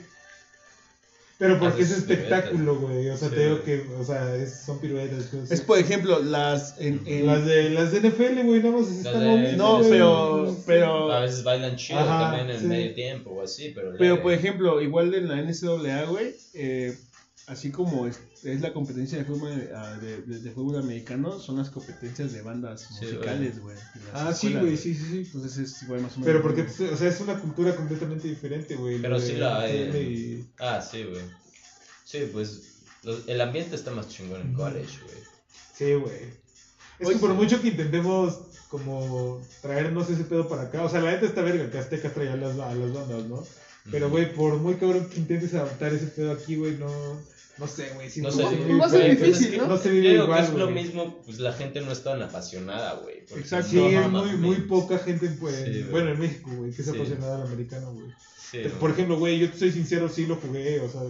Pero porque es espectáculo, güey. O sea, Sí, te digo que, o sea, es- son piruetas. cosas Es por ejemplo, las en, en- Las de, las de NFL, güey, nada más están de- No, güey. pero pero A veces bailan chido Ajá, también en sí. medio tiempo o así, pero. pero por ejemplo, igual en la NCAA, güey, eh, así como es, es la competencia de fútbol ah, de, de- de fútbol americano, son las competencias de bandas Sí, musicales, güey. Ah, sí, güey, sí, sí, sí. Entonces es igual más o menos. Pero porque, o sea, es una cultura completamente diferente, güey. Pero sí la hay y- Ah, sí, güey. Sí, pues. lo- el ambiente está más chingón en college, güey. Sí, güey. Es que por sí. mucho que intentemos como traernos ese pedo para acá, o sea, la neta está verga que Azteca traía a las, a las bandas, ¿no? Pero, güey, por muy cabrón que intentes adaptar ese pedo aquí, güey, no, no sé, güey. si No no sé, se vive va a ser igual, güey, difícil, es que ¿no? No se vive igual, que es lo mismo, pues la gente no es tan apasionada, güey. Exacto. Sí, no, es no muy, muy poca gente, pues, Sí, bueno, en México, güey, que es Sí. apasionada al americano, güey. Sí, Por ejemplo, güey, yo te soy sincero, sí lo jugué, o sea,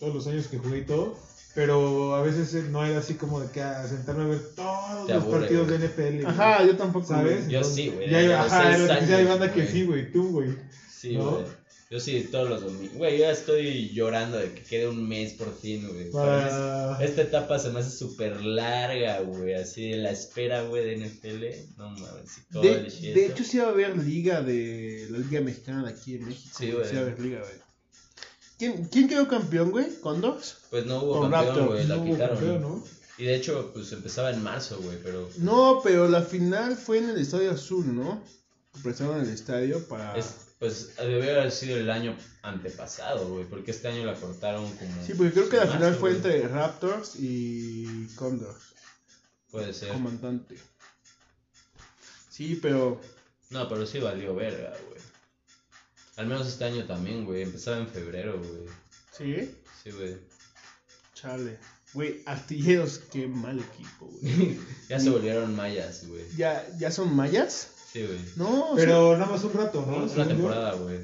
todos los años que jugué y todo, pero a veces eh, no era así como de que a sentarme a ver todos los partidos güey. de NFL. güey. Ajá, yo tampoco. ¿Sabes? Yo Entonces, sí, güey, ya Ajá, hay banda que güey. sí, güey, tú, güey. Sí, ¿no? güey. Yo sí, todos los domingos. Güey, yo ya estoy llorando de que quede un mes por fin, güey. Para... Esta etapa se me hace súper larga, güey. Así de la espera, güey, de NFL. No mames, De, college y de eso. hecho, sí va a haber liga de la Liga Mexicana de aquí en México. Sí, güey. Sí va a haber liga, güey. ¿Quién, ¿Quién quedó campeón, güey? ¿Condors? Pues no hubo Con campeón, Raptors, güey. La no hubo quitaron. campeón, ¿no? Y de hecho, pues empezaba en marzo, güey. Pero No, pero la final fue en el Estadio Azul, ¿no? Prestaron el estadio para... es, pues debió haber sido el año antepasado, güey. Porque este año la cortaron como. Sí, porque creo que la final marzo, fue güey. entre Raptors y Condors, Puede ser. comandante. Sí, pero... No, pero sí valió verga, güey. Al menos este año también, güey. Empezaba en febrero, güey. Sí, Sí, güey. chale. Güey, artilleros, qué mal equipo, güey. *laughs* ya se volvieron mayas, güey. ¿Ya, ¿Ya son mayas? Sí, güey. No, Pero nada más un rato, ¿no? Una Según yo. temporada, güey.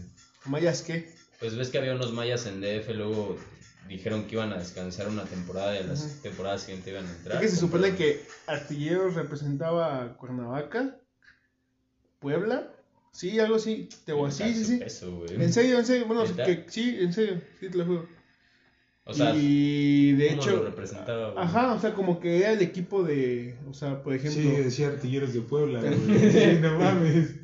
¿Mayas qué? Pues ves que había unos mayas en DF, luego dijeron que iban a descansar una temporada y a la temporada siguiente iban a entrar. Es que se supone que Artilleros representaba a Cuernavaca, Puebla, sí, algo así, te voy a- sí, sí, sí. Eso, güey. En serio, en serio, bueno, sí, en serio, sí, te lo juro. O sea, y de ¿cómo hecho, lo representaba, güey? ajá, o sea, como que era el equipo de, o sea, por ejemplo, Sí, decía artilleros de Puebla, güey. *laughs* Sí, no mames.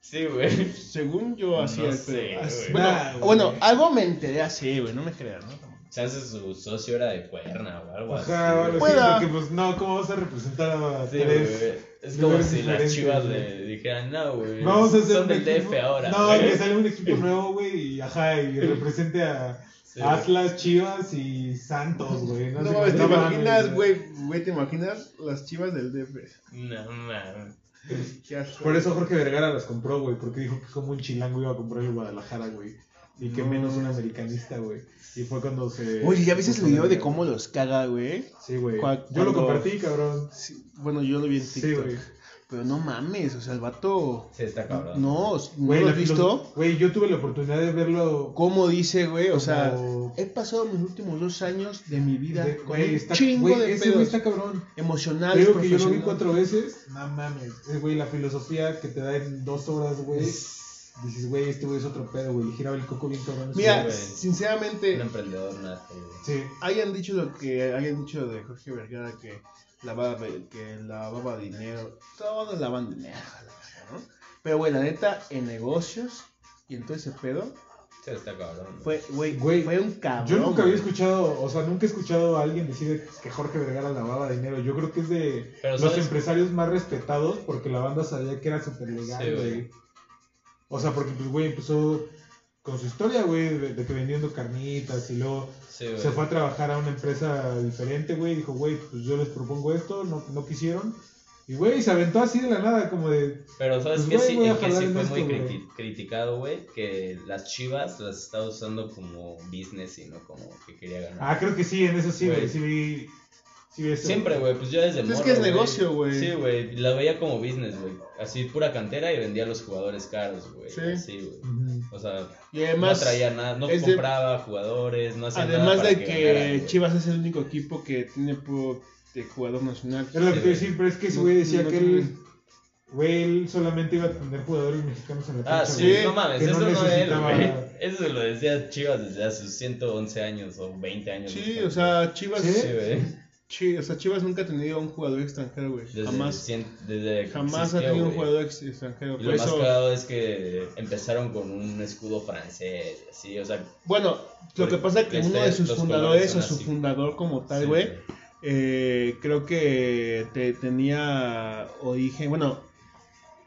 Sí, güey. según yo hacía No el sé. Así- Bueno, Nah, bueno, algo me enteré así, güey, no me creas, ¿no? Chance su socio era de cuerna o algo Ajá, así. Pueda. porque pues no, ¿cómo vas a representar a Sí, tres? Es como si las chivas le dijeran, no, güey. Vamos a hacer Son un del equipo- DF ahora. No, que sale un equipo *laughs* nuevo, güey, y ajá, y represente a Sí. Atlas, Chivas y Santos, güey. No, No, sé te imaginas, güey, güey, te imaginas las chivas del DF. No asco. Por eso Jorge Vergara las compró, güey, porque dijo que como un chilango iba a comprar el Guadalajara, güey. Y que No. menos un americanista, güey. Y fue cuando se... Oye, ¿ya viste el video de cómo los caga, güey? Sí, güey. Yo lo compartí, cabrón. Sí, bueno, yo lo vi en Sí, TikTok. güey. Pero no mames, o sea, el vato. Sí, está cabrón. No, ¿no Güey, lo has visto? Güey, yo tuve la oportunidad de verlo. ¿Cómo dice, güey? O sea, Como- he pasado mis últimos dos años de mi vida de- con Güey, está... chingo Güey, de ese pedos güey está cabrón. emocionales, Creo que yo lo vi cuatro veces. No mames. Eh, güey, la filosofía que te da en dos horas, güey. Dices, güey, este güey es otro pedo, güey. Giraba el coco bien cabrón. Mira, sinceramente, Un emprendedor nato, güey. Sí. hayan dicho lo que hayan dicho de Jorge Vergara que lavaba, que lavaba dinero. Todos lavan dinero, ¿no? Pero, güey, la neta, en negocios y en todo ese pedo, Sí, está cabrón. Fue, güey, Güey, fue un cabrón. Yo nunca había escuchado, o sea, nunca he escuchado a alguien decir que Jorge Vergara lavaba dinero. Yo creo que es de Pero, los empresarios más respetados porque la banda sabía que era súper legal, Sí, güey. güey. O sea, porque, pues, güey, empezó con su historia, güey, de, de que vendiendo carnitas y luego Sí, se fue a trabajar a una empresa diferente, güey, dijo, güey, pues yo les propongo esto, no, no quisieron. Y, güey, se aventó así de la nada, como de... Pero sabes Pues, que güey, sí, que sí fue esto, muy criti- criticado, güey, que las chivas las estaba usando como business y no como que quería ganar. Ah, creo que sí, en eso sí, güey, sí vi... Sí eso. Siempre, güey, pues yo desde Pues es morro, que es güey. negocio, güey. Sí, güey, la veía como business, güey. Así pura cantera y vendía a los jugadores caros, güey. Sí. Así, güey. Ujú. O sea, Y además, no traía nada, no es de- compraba jugadores, no hacía nada además de que, que, ganaran. Chivas es el único equipo que tiene puro de jugador nacional. Es lo que Sí, te decir, pero es que ese No- güey decía no que tiene- él, güey, él solamente iba a tener jugadores mexicanos en la Ah, cancha, sí, güey. no mames, que eso no no, es él, güey. *laughs* Eso lo decía Chivas desde hace sus 111 años o 20 años. Sí, no o sea, Chivas, ¿Sí? Sí, güey. Chi- o sea, Chivas nunca ha tenido un jugador extranjero, güey. Desde, Jamás, desde jamás ha tenido un jugador ex- extranjero. Y Por lo más eso, es que empezaron con un escudo francés, así, o sea. bueno, lo que pasa es que uno de sus fundadores o su así. fundador como tal, sí, güey, eh, creo que te- tenía origen, bueno,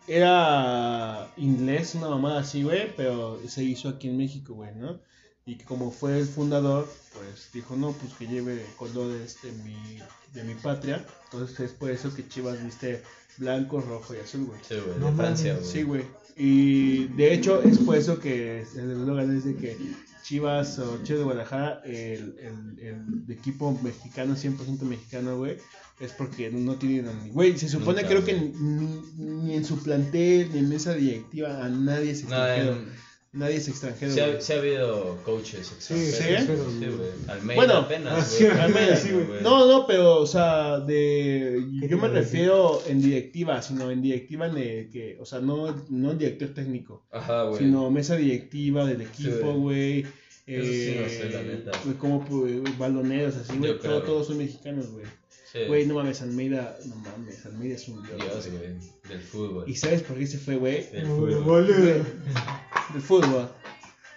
era inglés, una mamada así, güey, pero se hizo aquí en México, güey, ¿no? Y que como fue el fundador, pues dijo, no, pues que lleve colores de mi, de mi patria. Entonces es por eso que Chivas viste blanco, rojo y azul, güey. Sí, güey, No de Francia, güey. Sí, güey. Y de hecho es por eso que el eslogan es de que Chivas o Chivas de Guadalajara, el, el, el equipo mexicano, 100% mexicano, güey, es porque no tienen a ni- Güey, se supone Nunca, creo que ni, ni en su plantel, ni en mesa directiva, a nadie es No, extranjero. en- Nadie es extranjero. sí, ha, habido coaches Sí, extranjeros. ¿sí? Sí, güey. Almeida Bueno, apenas, ah, sí, Almeida, sí, güey. No, no, pero, o sea, de. ¿Qué Yo me refiero en directiva, sino en directiva de que. O sea, no, no en director técnico. Ajá, güey. sino mesa directiva del equipo, güey. Sí no eh, sé, la neta. como pues, baloneros, así, güey. Yo creo, todo- güey. Todos son mexicanos, güey. Sí. Güey, no mames, Almeida, no mames, Almeida es un dios. Dios, güey. Del fútbol. ¿Y sabes por qué se fue, güey? Del No, fútbol. Del fútbol.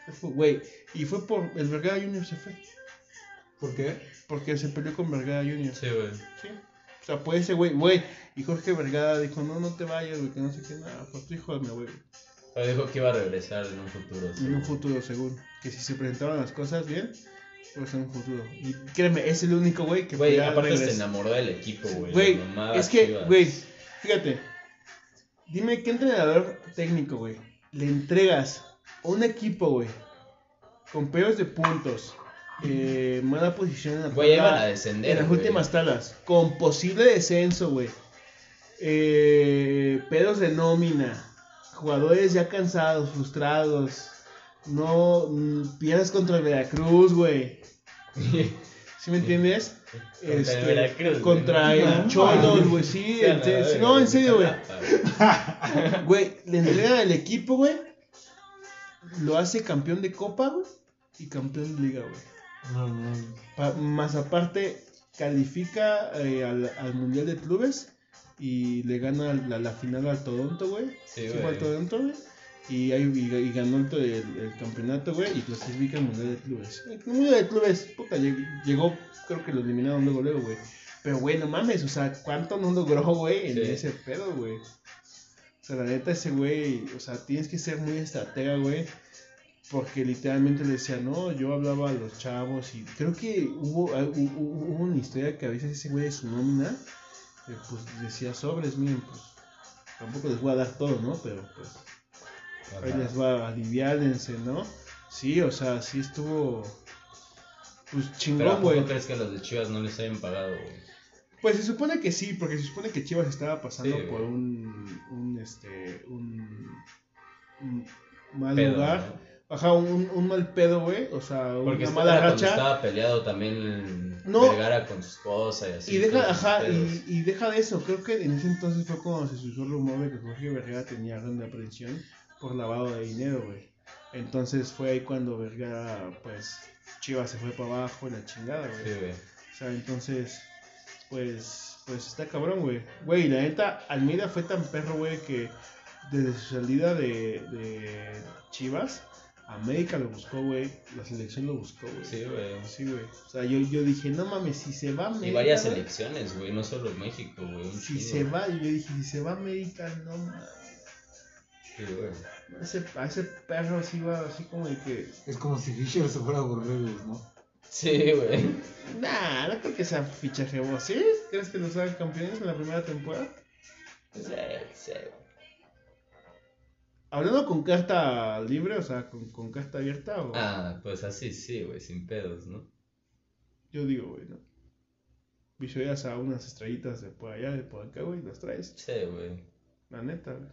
Del fútbol, Güey, y fue por. El Vergara Junior se fue. ¿Por qué? Porque se peleó con Vergara Junior. Sí, güey. Sí. O sea, puede ser, güey, güey. Y Jorge Vergara dijo, no, no te vayas, güey, que no sé qué, nada, por tu hijo me voy. Pero dijo que iba a regresar en un futuro. sí, En un futuro, seguro. Que si se presentaban las cosas bien, pues en un futuro. Y créeme, es el único güey que Güey, aparte se enamoró del equipo, güey. Güey, es que, güey, fíjate. Dime qué entrenador técnico, güey, le entregas a un equipo, güey, con peores de puntos, eh, mala posición en la Güey, tabla, iban a descender, en las güey. últimas tablas, con posible descenso, güey, eh, pedos de nómina, jugadores ya cansados, frustrados, no mm, pierdes contra el Veracruz, güey. ¿Sí me entiendes? *laughs* Contra el Este, Veracruz, güey. contra el *laughs* No, Cholos, güey, sí, Sí, en serio, no, en serio, güey. Güey, *laughs* le entregan al equipo, güey. Lo hace campeón de Copa, güey. Y campeón de Liga, güey. No, no. Pa- más aparte, califica eh, al, al Mundial de Clubes. Y le gana la, la final al Toronto, güey. Sí, güey. al Toronto, güey. Y, ahí- y, y ganó el, campeonato, güey. Y clasifica al Mundial de Clubes. El Mundial de Clubes, puta, lleg- llegó, creo que lo eliminaron luego, luego, güey. Pero, güey, no mames, o sea, ¿cuánto no logró, güey, en Sí. ese pedo, güey? O sea, la neta, ese güey, o sea, tienes que ser muy estratega, güey. Porque literalmente le decía, no, yo hablaba a los chavos y creo que hubo, ah, hu- hu- hubo una historia que a veces ese güey de su nómina, eh, pues decía sobres, miren, pues tampoco les voy a dar todo, ¿no? Pero pues ahí les va, aliviánense, ¿no? Sí, o sea, sí estuvo, pues Pero ¿a chingón, güey. crees que a los de Chivas no les hayan pagado, güey? Pues se supone que sí, porque se supone que Chivas estaba pasando Sí, por un, un, este, un, un mal Pedo, lugar. ¿no? Ajá, un, un mal pedo, güey. O sea, Porque una mala racha. estaba peleado también No. Vergara con su esposa y así. Y deja, ajá, y, y deja de eso. Creo que en ese entonces fue cuando se usó el rumor de que Jorge Vergara tenía orden de aprehensión por lavado de dinero, güey. Entonces fue ahí cuando Vergara, pues, Chivas se fue para abajo y la chingada, güey. Sí, güey. O sea, entonces, pues, pues está cabrón, güey. Güey, la neta, Almeida fue tan perro, güey, que desde su salida de, de Chivas América lo buscó, güey. La selección lo buscó, güey. Sí, güey. Sí, güey. O sea, yo, yo dije, no mames, si se va a América. Y varias selecciones, güey, no solo México, güey. Si se va, yo dije, si se va a América, no mames. Ese, a ese perro así va, así como el que. Es como si Fisher se fuera a Borregos, ¿no? Sí, güey. Nah, no creo que sea fichaje vos, ¿sí? ¿Crees que nos hagan campeones en la primera temporada? Sí, sí, güey. Hablando con carta libre, o sea, con, con carta abierta, o... Ah, pues así sí, güey, sin pedos, ¿no? yo digo, güey, ¿no? Visualizas a unas estrellitas de por allá, de por acá, güey, las traes. Sí, güey. La neta, güey.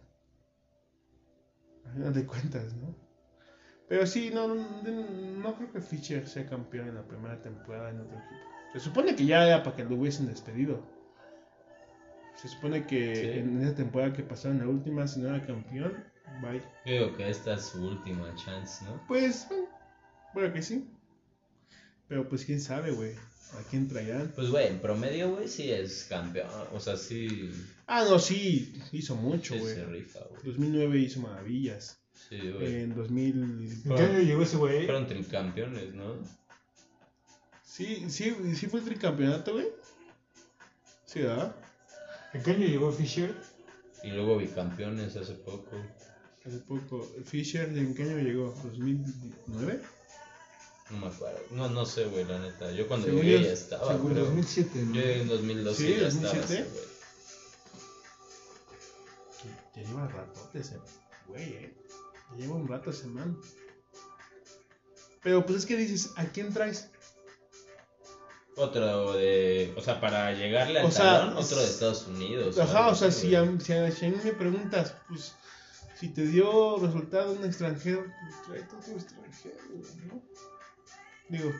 A final de cuentas, ¿no? Pero sí, no, no, creo que Fischer sea campeón en la primera temporada en otro equipo. Se supone que ya era para que lo hubiesen despedido. Se supone que Sí. en esa temporada que pasaron la última, si no era campeón, bye. Digo que esta es su última chance, ¿no? Pues, bueno, bueno que sí. Pero pues quién sabe, güey. ¿A quién traerán? Pues, güey, en promedio, güey, sí es campeón. O sea, sí, Ah, no, sí, hizo mucho, sí güey. se rifa, güey. 2009 hizo maravillas. Sí, güey. En 2000... ¿En qué año llegó ese güey? Fueron tricampeones, ¿no? Sí, sí, sí fue el tricampeonato, güey. Sí, ¿verdad? ¿En qué año llegó Fisher? Y luego bicampeones hace poco. Hace poco. Fisher, ¿en qué año llegó? ¿2009? No me acuerdo. No, no sé, güey, la neta. Yo cuando Según llegué yo- ya estaba, Según pero... 2007, ¿no? Yo llegué en 2012 Sí, y ya estaba 2007. así, güey. Ya lleva ratote ese güey, eh. Ya lleva un rato ese man. Pero pues es que dices, ¿a quién traes? Otro de... O sea, para llegarle al O sea, talón, otro de Estados Unidos. Ajá, algo o sea, así, si a, si, a, mí me preguntas, pues, si te dio resultado un extranjero, pues trae otro extranjero, güey, ¿no? Digo,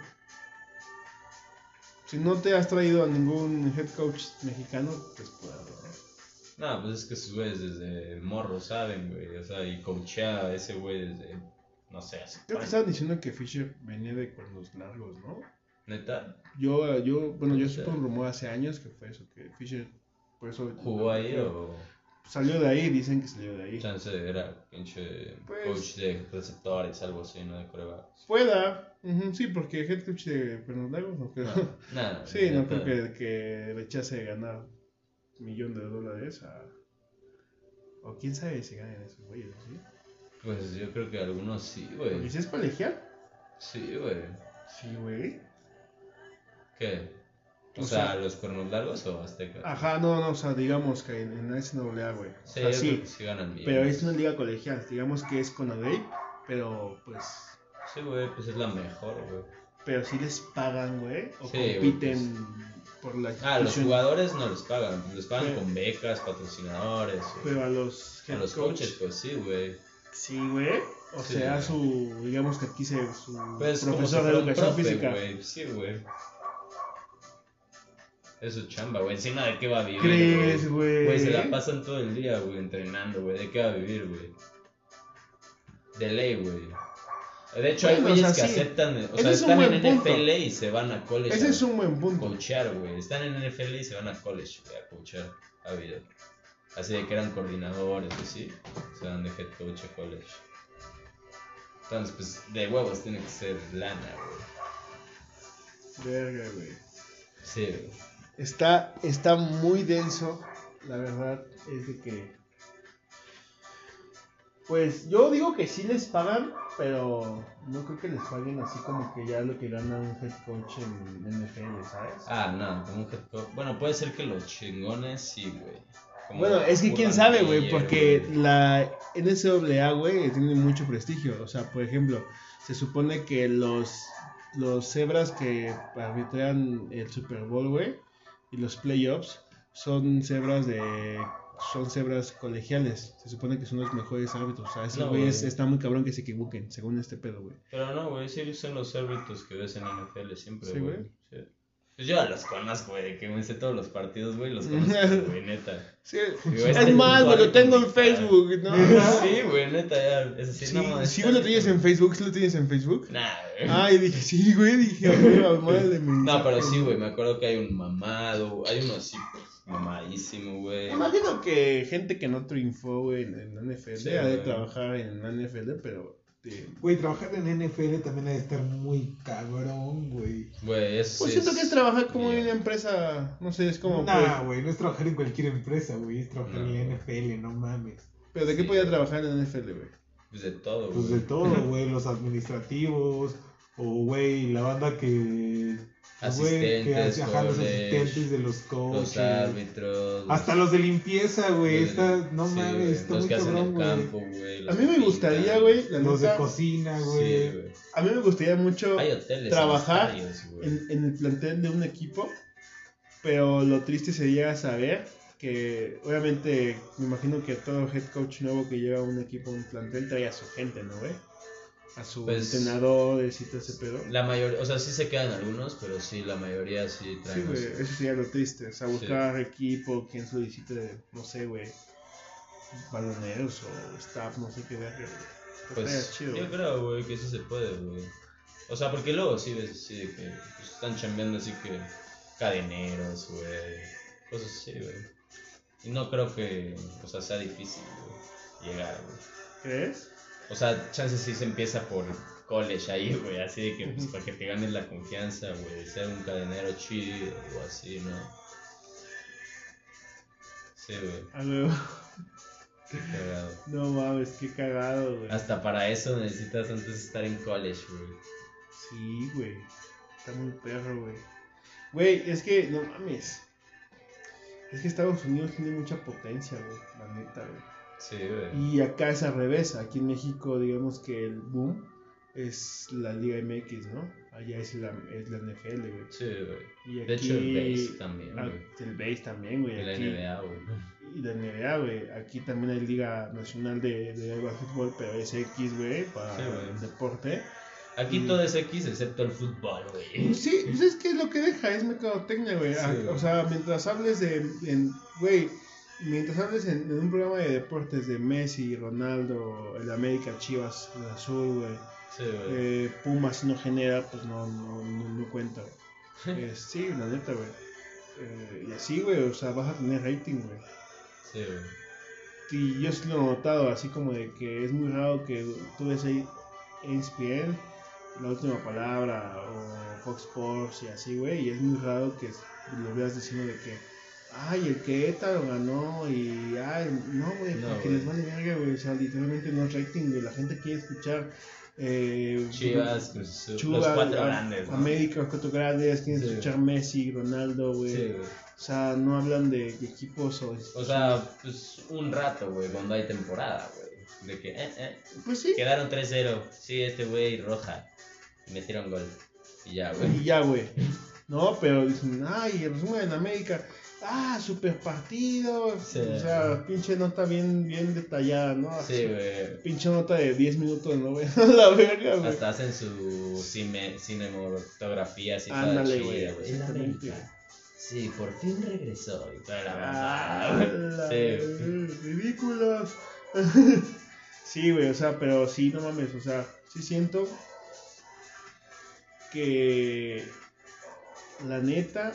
si no te has traído a ningún head coach mexicano, pues puedo. No, pues es que esos güeyes desde morro saben, güey. O sea, y coachea ese güey desde... No sé, hace Creo que estaban diciendo que Fisher venía de cuernos largos, ¿no? Neta, Yo, yo, bueno, yo supe un rumor hace años que fue eso, que Fisher, por eso... ¿jugó ahí o...? Salió de ahí, dicen que salió de ahí. Chance era pinche Pues- coach de receptores, algo así, ¿no? De prueba. Pueda, ujú, sí, porque head coach de largos no creo. Nada. *laughs* Sí, no creo que, que rechace ganar un millón de dólares a... O quién sabe si ganan esos güeyes, ¿sí? Pues yo creo que algunos sí, güey. si es colegial, Sí, güey. sí, güey. ¿Qué? O, O sea, sea- ¿los cuernos largos o aztecas? Ajá, no, no, o sea, digamos que en, en la SNAA, güey. O Sí, sea, sí, sí ganan bien. pero es una liga colegial, digamos que es con Adey, pero pues... Sí, güey, pues es la mejor, güey. Pero si les pagan, güey, o Sí, compiten por la Ah, los jugadores no les pagan. Les pagan con becas, patrocinadores. güey. Pero a los A los coach, coaches, pues sí, güey. Sí, güey. O Sí, sea, su, digamos que aquí se, su Pues profesor de educación profe, física. Sí, güey. Es su chamba, güey. Encima de qué va a vivir, ¿Crees, güey? Güey, se la pasan todo el día, güey, entrenando, güey. ¿De qué va a vivir, güey? De ley, güey. De hecho, hay Bueno, o güeyes sea, que sí. aceptan, o Ese sea, es están en punto. NFL y se van a college. Ese a es un buen punto. coachear, güey. Están en NFL y se van a college, güey, a coachar a vida. Así de que eran coordinadores, así. Se van de head coach a college. Entonces, pues, de huevos tiene que ser lana, güey. Verga, güey. Sí, güey. Está, está muy denso, la verdad, es de que... Pues yo digo que sí les pagan, pero no creo que les paguen así como que ya lo que gana un head coach en NFL, ¿sabes? Ah, no, como un head coach. Bueno, puede ser que los chingones sí, güey. Como Bueno, es que quién sabe, güey, porque la NCAA, güey, tiene mucho prestigio. O sea, por ejemplo, se supone que los, los cebras que arbitran el Super Bowl, güey, y los playoffs, son cebras de... Son cebras colegiales. Se supone que son los mejores árbitros. O sea, esos güeyes güey. está muy cabrón que se equivoquen, según este pedo, güey. Pero no, güey, sí son los árbitros que ves en NFL siempre, Sí, güey. güey. Sí. Pues yo los conozco, güey, que me sé todos los partidos, güey, los conozco, *laughs* güey, neta. Sí, es está más, güey, lo tengo en. Facebook, ¿no? *laughs* Sí, güey, neta, ya. Es así, Sí, no mames, sí, güey, lo tienes en Facebook, sí lo tienes en Facebook. Nah, güey. Ay, dije, sí, güey, dije, madre mía. No, pero sí, güey, me acuerdo que hay un mamado, hay uno así, pues, mamadísimo, güey. Me imagino que gente que no triunfó güey, en, en la NFL Sí, ha de trabajar en la NFL, pero de- Güey, trabajar en NFL también ha de estar muy cabrón, güey. Güey, es. Pues siento que es trabajar como en una empresa, no sé, es como... Nah, pues, güey, no es trabajar en cualquier empresa, güey, es trabajar en la No. NFL, no mames. pero ¿de qué Sí. podía trabajar en la NFL, güey? Pues de todo, Pues güey. de todo, *laughs* güey, los administrativos, o güey, la banda que. güey, que hace, ajá, los asistentes de los Los coaches. árbitros. Hasta los de limpieza, güey. Está, no sí, mames, está Los muy que hacen cabrón, güey. A mí me gustaría, güey, Los de cocina, güey. a mí me gustaría mucho Hay hoteles. trabajar estadios, en, en el plantel de un equipo, pero lo triste sería saber que, obviamente, me imagino que todo head coach nuevo que lleva un equipo, un plantel, trae a su gente, ¿no, güey? A sus Pues, entrenadores y todo ese pedo. La mayoría, o sea, sí se quedan algunos, pero sí, la mayoría sí Sí, traen. güey, los- eso sería lo triste. O sea, buscar equipo, quien solicite, no sé, güey, baloneros o staff, no sé qué güey. Pero Pues chido, yo güey. creo, güey, que sí se puede, güey. O sea, porque luego sí ves así de que pues, están chambeando así que cadeneros, güey. Cosas así, güey. Y no creo que, o sea, sea difícil, güey, llegar, güey. ¿Crees? O sea, chances sí se empieza por college ahí, güey, así de que pues para que te ganes la confianza, güey, de ser un cadenero chido o así, ¿no? Sí, güey, qué cagado. No mames, qué cagado, güey. Hasta para eso necesitas antes estar en college, güey. Sí, güey. Está muy perro, güey. Güey, es que, no mames. Es que Estados Unidos tiene mucha potencia, güey. La neta, güey. Sí, güey. Y acá es al revés. Aquí en México, digamos que el boom es la Liga MX, ¿no? Allá es la, es la NFL, güey. Sí, güey. Y De hecho, el base también, ah, güey. El base también, güey. De la NBA, güey. Y la NBA, güey. Aquí también hay Liga Nacional de, de Básquetbol, pero es X, güey, para Sí, el deporte. Aquí todo es X excepto el fútbol, güey. Sí, pues es que lo que deja es mercadotecnia, güey. Sí, Ah. O sea, mientras hables de, en- güey, mientras hables en, en un programa de deportes de Messi, Ronaldo, el América, Chivas, el Azul, güey, Sí, eh, Pumas no genera, pues no, no, no, no cuenta, güey. Eh, sí, la neta, güey. Eh, y así, güey, o sea, vas a tener rating, güey. Sí, güey. Y yo sí lo he notado, así como de que es muy raro que tú ves ahí ESPN, La Última Palabra o Fox Sports y así, güey, y es muy raro que lo veas diciendo de que, ay, el Querétaro ganó y, ay, no, güey, No, porque les vale verga, güey, o sea, literalmente no es rating, güey, la gente quiere escuchar. Eh, Chivas, Chivas, los cuatro grandes, ¿no? América, los cuatro grandes, quieren Sí. escuchar Messi, Ronaldo, güey. Sí. O sea, no hablan de equipos o... O sea, pues un rato, güey, cuando hay temporada, güey. De que, eh, eh, pues sí. quedaron 3-0. Sí, este güey roja. Metieron gol. Y ya, güey. Y ya, güey. No, pero dicen, ay, el resumen en América. Ah, super partido. Sí. O sea, pinche nota bien, bien detallada, ¿no? Sí, güey. Pinche nota de 10 minutos, ¿no, güey? *laughs* La verga, güey. Hasta hacen su cine, cinematografía así Ándale, chida, güey, exactamente. Sí, por fin regresó. Y toda la Ah, la- güey. Sí, ridículos. *laughs* sí, güey, o sea, pero sí, no mames, o sea, sí siento que la neta,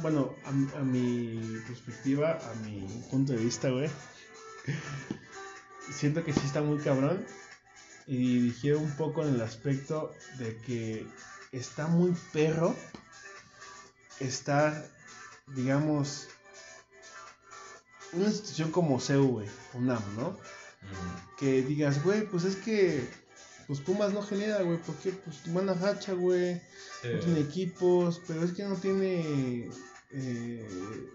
bueno, a, a mi perspectiva, a mi punto de vista, güey, siento que sí está muy cabrón y difiero un poco en el aspecto de que está muy perro estar, digamos, una institución como CEU, güey, UNAM, ¿no? Que digas, güey, pues es que pues Pumas no genera, güey, porque pues manda racha, güey, Sí, no tiene equipos, pero es que no tiene eh,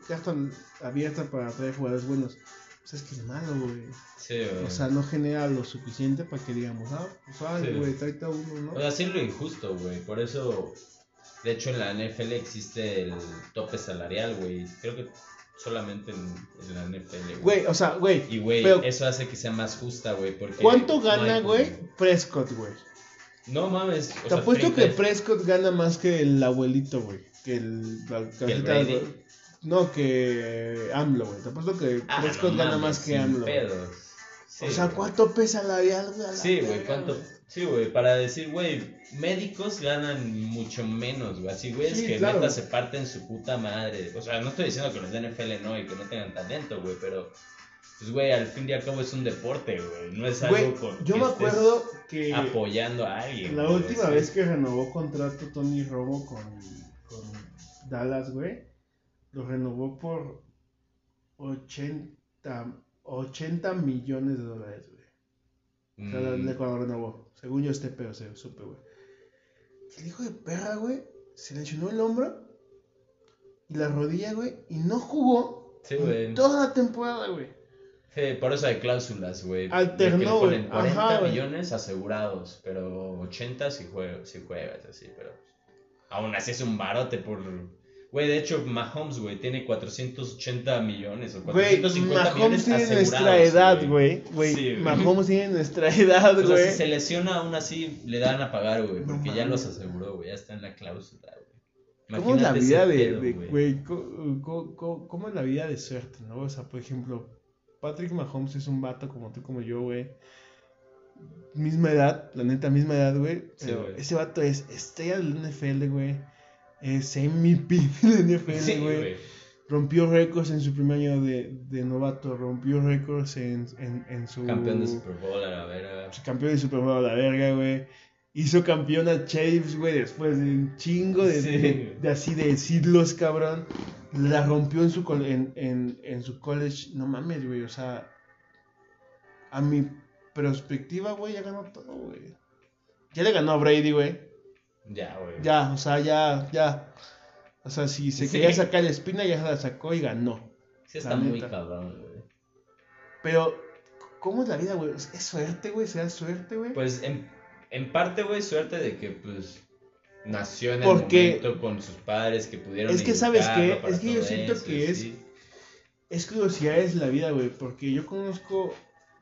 carta abierta para traer jugadores buenos. Pues es que es malo, güey. sí, güey. O sea, no genera lo suficiente para que digamos, ah, pues vale, Sí. güey, tráete a uno, ¿no? O sea, sí es lo injusto, güey. Por eso, de hecho, en la NFL existe el tope salarial, güey. Creo que solamente en, en la NFL, Güey, o sea, güey, Y, güey, pero- eso hace que sea más justa, güey. porque ¿cuánto no gana, güey, Prescott, güey? No mames. o Te sea, apuesto que 30 Prescott gana más que el abuelito, güey. Que el. la. No, que AMLO, güey. Te apuesto que Ah, Prescott no gana mames, más que sin AMLO. güey. pedos. Sí, o sea, güey. ¿cuánto pesa la vial, güey? a la Sí, güey, verga, ¿cuánto? Sí, güey, para decir, güey, médicos ganan mucho menos, güey. Así, güey, es Sí, que claro. neta se parten su puta madre. O sea, no estoy diciendo que los de NFL no y que no tengan talento, güey, pero pues, güey, al fin y al cabo es un deporte, güey. No es Güey, algo con yo que me estés acuerdo que apoyando a alguien. la güey, última sí. vez que renovó contrato Tony Romo con, con Dallas, güey, lo renovó por 80, 80 millones de dólares, güey. O sea, Mm, cuando renovó. Según yo este pedo se supe, güey. El hijo de perra, güey, se lesionó el hombro y la rodilla, güey, y no jugó Sí, en güey. toda la temporada, güey. Sí, por eso hay cláusulas, güey. Alternó, le ponen güey. 40 Ajá, güey. millones asegurados, pero 80 si, si juegas, así, pero... Aún así es un barote por... Güey, de hecho, Mahomes, güey, tiene 480 millones o Güey, 450 Mahomes millones tiene asegurados. nuestra edad, güey. Güey, Sí, güey. Mahomes tiene nuestra edad, O sea, güey. si se lesiona, aún así le dan a pagar, güey, No porque ya mames. los aseguró, güey, ya está en la cláusula, güey. ¿Cómo es la vida de, güey. güey? co- co- ¿Cómo es la vida de suerte, no? O sea, por ejemplo, Patrick Mahomes es un vato como tú, como yo, güey. Misma edad, la neta, misma edad, güey. Sí, güey. ese vato es estrella del NFL, güey. Es MVP *laughs* de NFL, Sí, güey. güey. Rompió récords en su primer año de, de novato. Rompió récords en, en, en su. Campeón de Super Bowl a la verga. campeón de Super Bowl a la verga, güey. Hizo campeón a Chiefs, güey, después de un chingo de, Sí. de- de así de siglos, cabrón. La rompió en su, col- en, en, en su college. No mames, güey, o sea. A mi perspectiva, güey, ya ganó todo, güey. Ya le ganó a Brady, güey. Ya, güey. Ya, o sea, ya, ya. O sea, si se Sí. quería sacar la espina, ya se la sacó y ganó. Sí está muy cabrón, güey. Pero, ¿cómo es la vida, güey? ¿Es suerte, güey? ¿Será suerte, güey? Pues en, en parte, güey, suerte de que, pues, nació en el momento con sus padres que pudieron Es que, ¿sabes qué? Es que yo siento eso, que es- sí. Es curiosidades de la vida, güey, porque yo conozco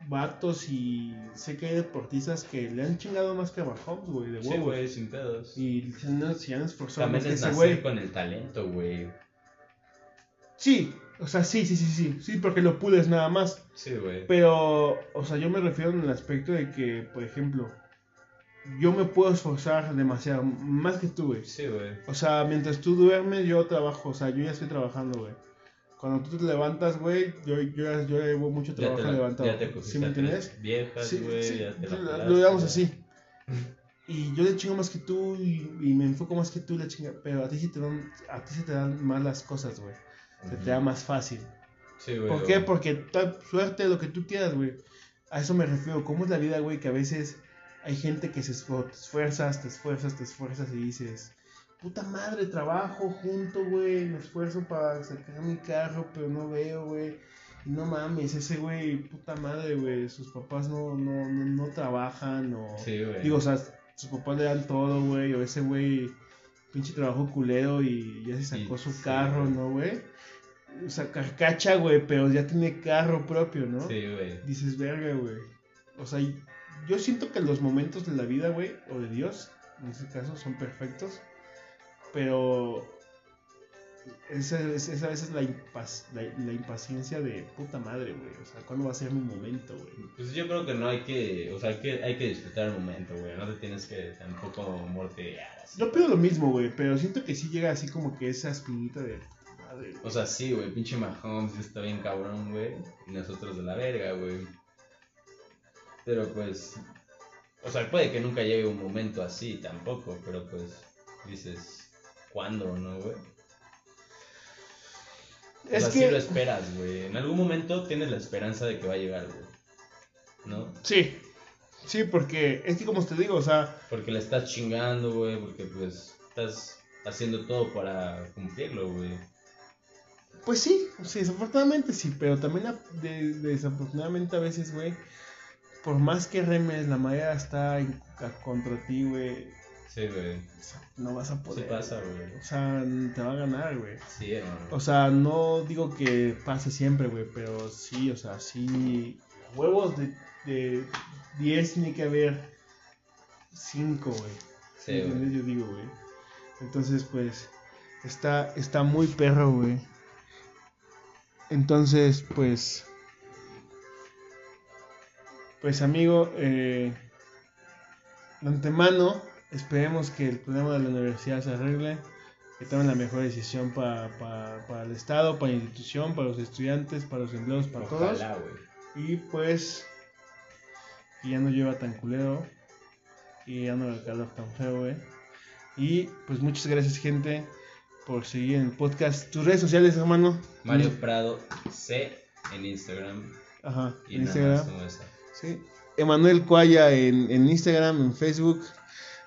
vatos y sé que hay deportistas que le han chingado más que a Mahomes, güey, de Sí, huevos. güey, sin pedos. y se han, se han esforzado más También que es ese güey. con el talento, güey. Sí, o sea, sí, sí, sí, sí, sí, porque lo pules nada más. Sí, güey. Pero, o sea, yo me refiero en el aspecto de que, por ejemplo, yo me puedo esforzar demasiado, más que tú, güey. Sí, güey. O sea, mientras tú duermes, yo trabajo, o sea, yo ya estoy trabajando, güey. Cuando tú te levantas, güey, yo, yo, yo llevo mucho Ya te, trabajo levantado. ya te ¿Sí me entiendes? viejas, Sí, güey, sí, ya te la lo- pelaste, lo digamos así. Y yo le chingo más que tú y, y me enfoco más que tú y la chinga, pero a ti sí te dan, a ti sí te dan más las cosas, güey. Se te da más fácil. Sí, güey. ¿Por qué? Porque tal suerte, lo que tú quieras, güey. A eso me refiero. ¿Cómo es la vida, güey? Que a veces hay gente que se esfo- te esfuerzas, te esfuerzas, te esfuerzas y dices, puta madre, trabajo junto, güey, me esfuerzo para sacar mi carro, pero no veo, güey. Y no mames, ese güey, puta madre, güey, sus papás no, no, no, no trabajan o... Sí, güey. Digo, o sea, sus papás le dan todo, güey, o ese güey, pinche trabajo culero y ya se sacó su carro. ¿no, güey? O sea, carcacha, güey, pero ya tiene carro propio, ¿no? Sí, güey. Dices, verga, güey. O sea, yo siento que los momentos de la vida, güey, o de Dios, en este caso, son perfectos, pero esa es, esa vez es la, impas- la, la impaciencia de puta madre, güey. O sea, ¿cuándo va a ser mi momento, güey? Pues yo creo que no hay que, o sea, hay que, hay que disfrutar el momento, güey. No te tienes que tampoco mortear así. Yo pido lo mismo, güey, pero siento que sí llega así como que esa espinita de puta madre, güey. O sea, sí, güey, pinche Mahomes está bien cabrón, güey. Y nosotros de la verga, güey. Pero pues, o sea, puede que nunca llegue un momento así tampoco, pero pues dices, ¿cuándo, no, güey? O Es sea, que... sí lo esperas, güey. En algún momento tienes la esperanza de que va a llegar, güey. ¿No? Sí, sí, porque es que como te digo, o sea, Porque le estás chingando, güey, porque pues estás haciendo todo para cumplirlo, güey. pues sí, sí, desafortunadamente sí, pero también la- de- desafortunadamente a veces, güey, por más que remes, la madera está en- contra ti, güey, Sí, güey. o sea, no vas a Sí poder. pasa, güey. O sea, te va a ganar, güey. Sí, hermano. O sea, no digo que pase siempre, güey, pero sí, o sea, sí. Huevos de, de 10 tiene que haber 5, güey. Sí, ¿Entiendes? Yo digo, güey. Entonces, pues, está, está muy perro, güey. Entonces, pues. Pues, amigo, eh, de antemano, esperemos que el problema de la universidad se arregle. que tomen la mejor decisión para para el Estado, para la institución, para los estudiantes, para los empleados, para todos. Ojalá, güey. Y pues, que ya no lleva tan culero. Y ya no le calor tan feo, güey. Y pues muchas gracias, gente, por seguir en el podcast. Tus redes sociales, hermano. Mario Prado C en Instagram. Ajá, Y en nada Instagram. más como esa. Sí. Emanuel Cuaya en, en Instagram, en Facebook.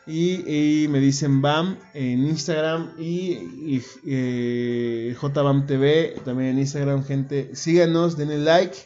Y, me dicen BAM en Instagram y, y, eh, JBAM TV también en Instagram, gente. Síganos, denle like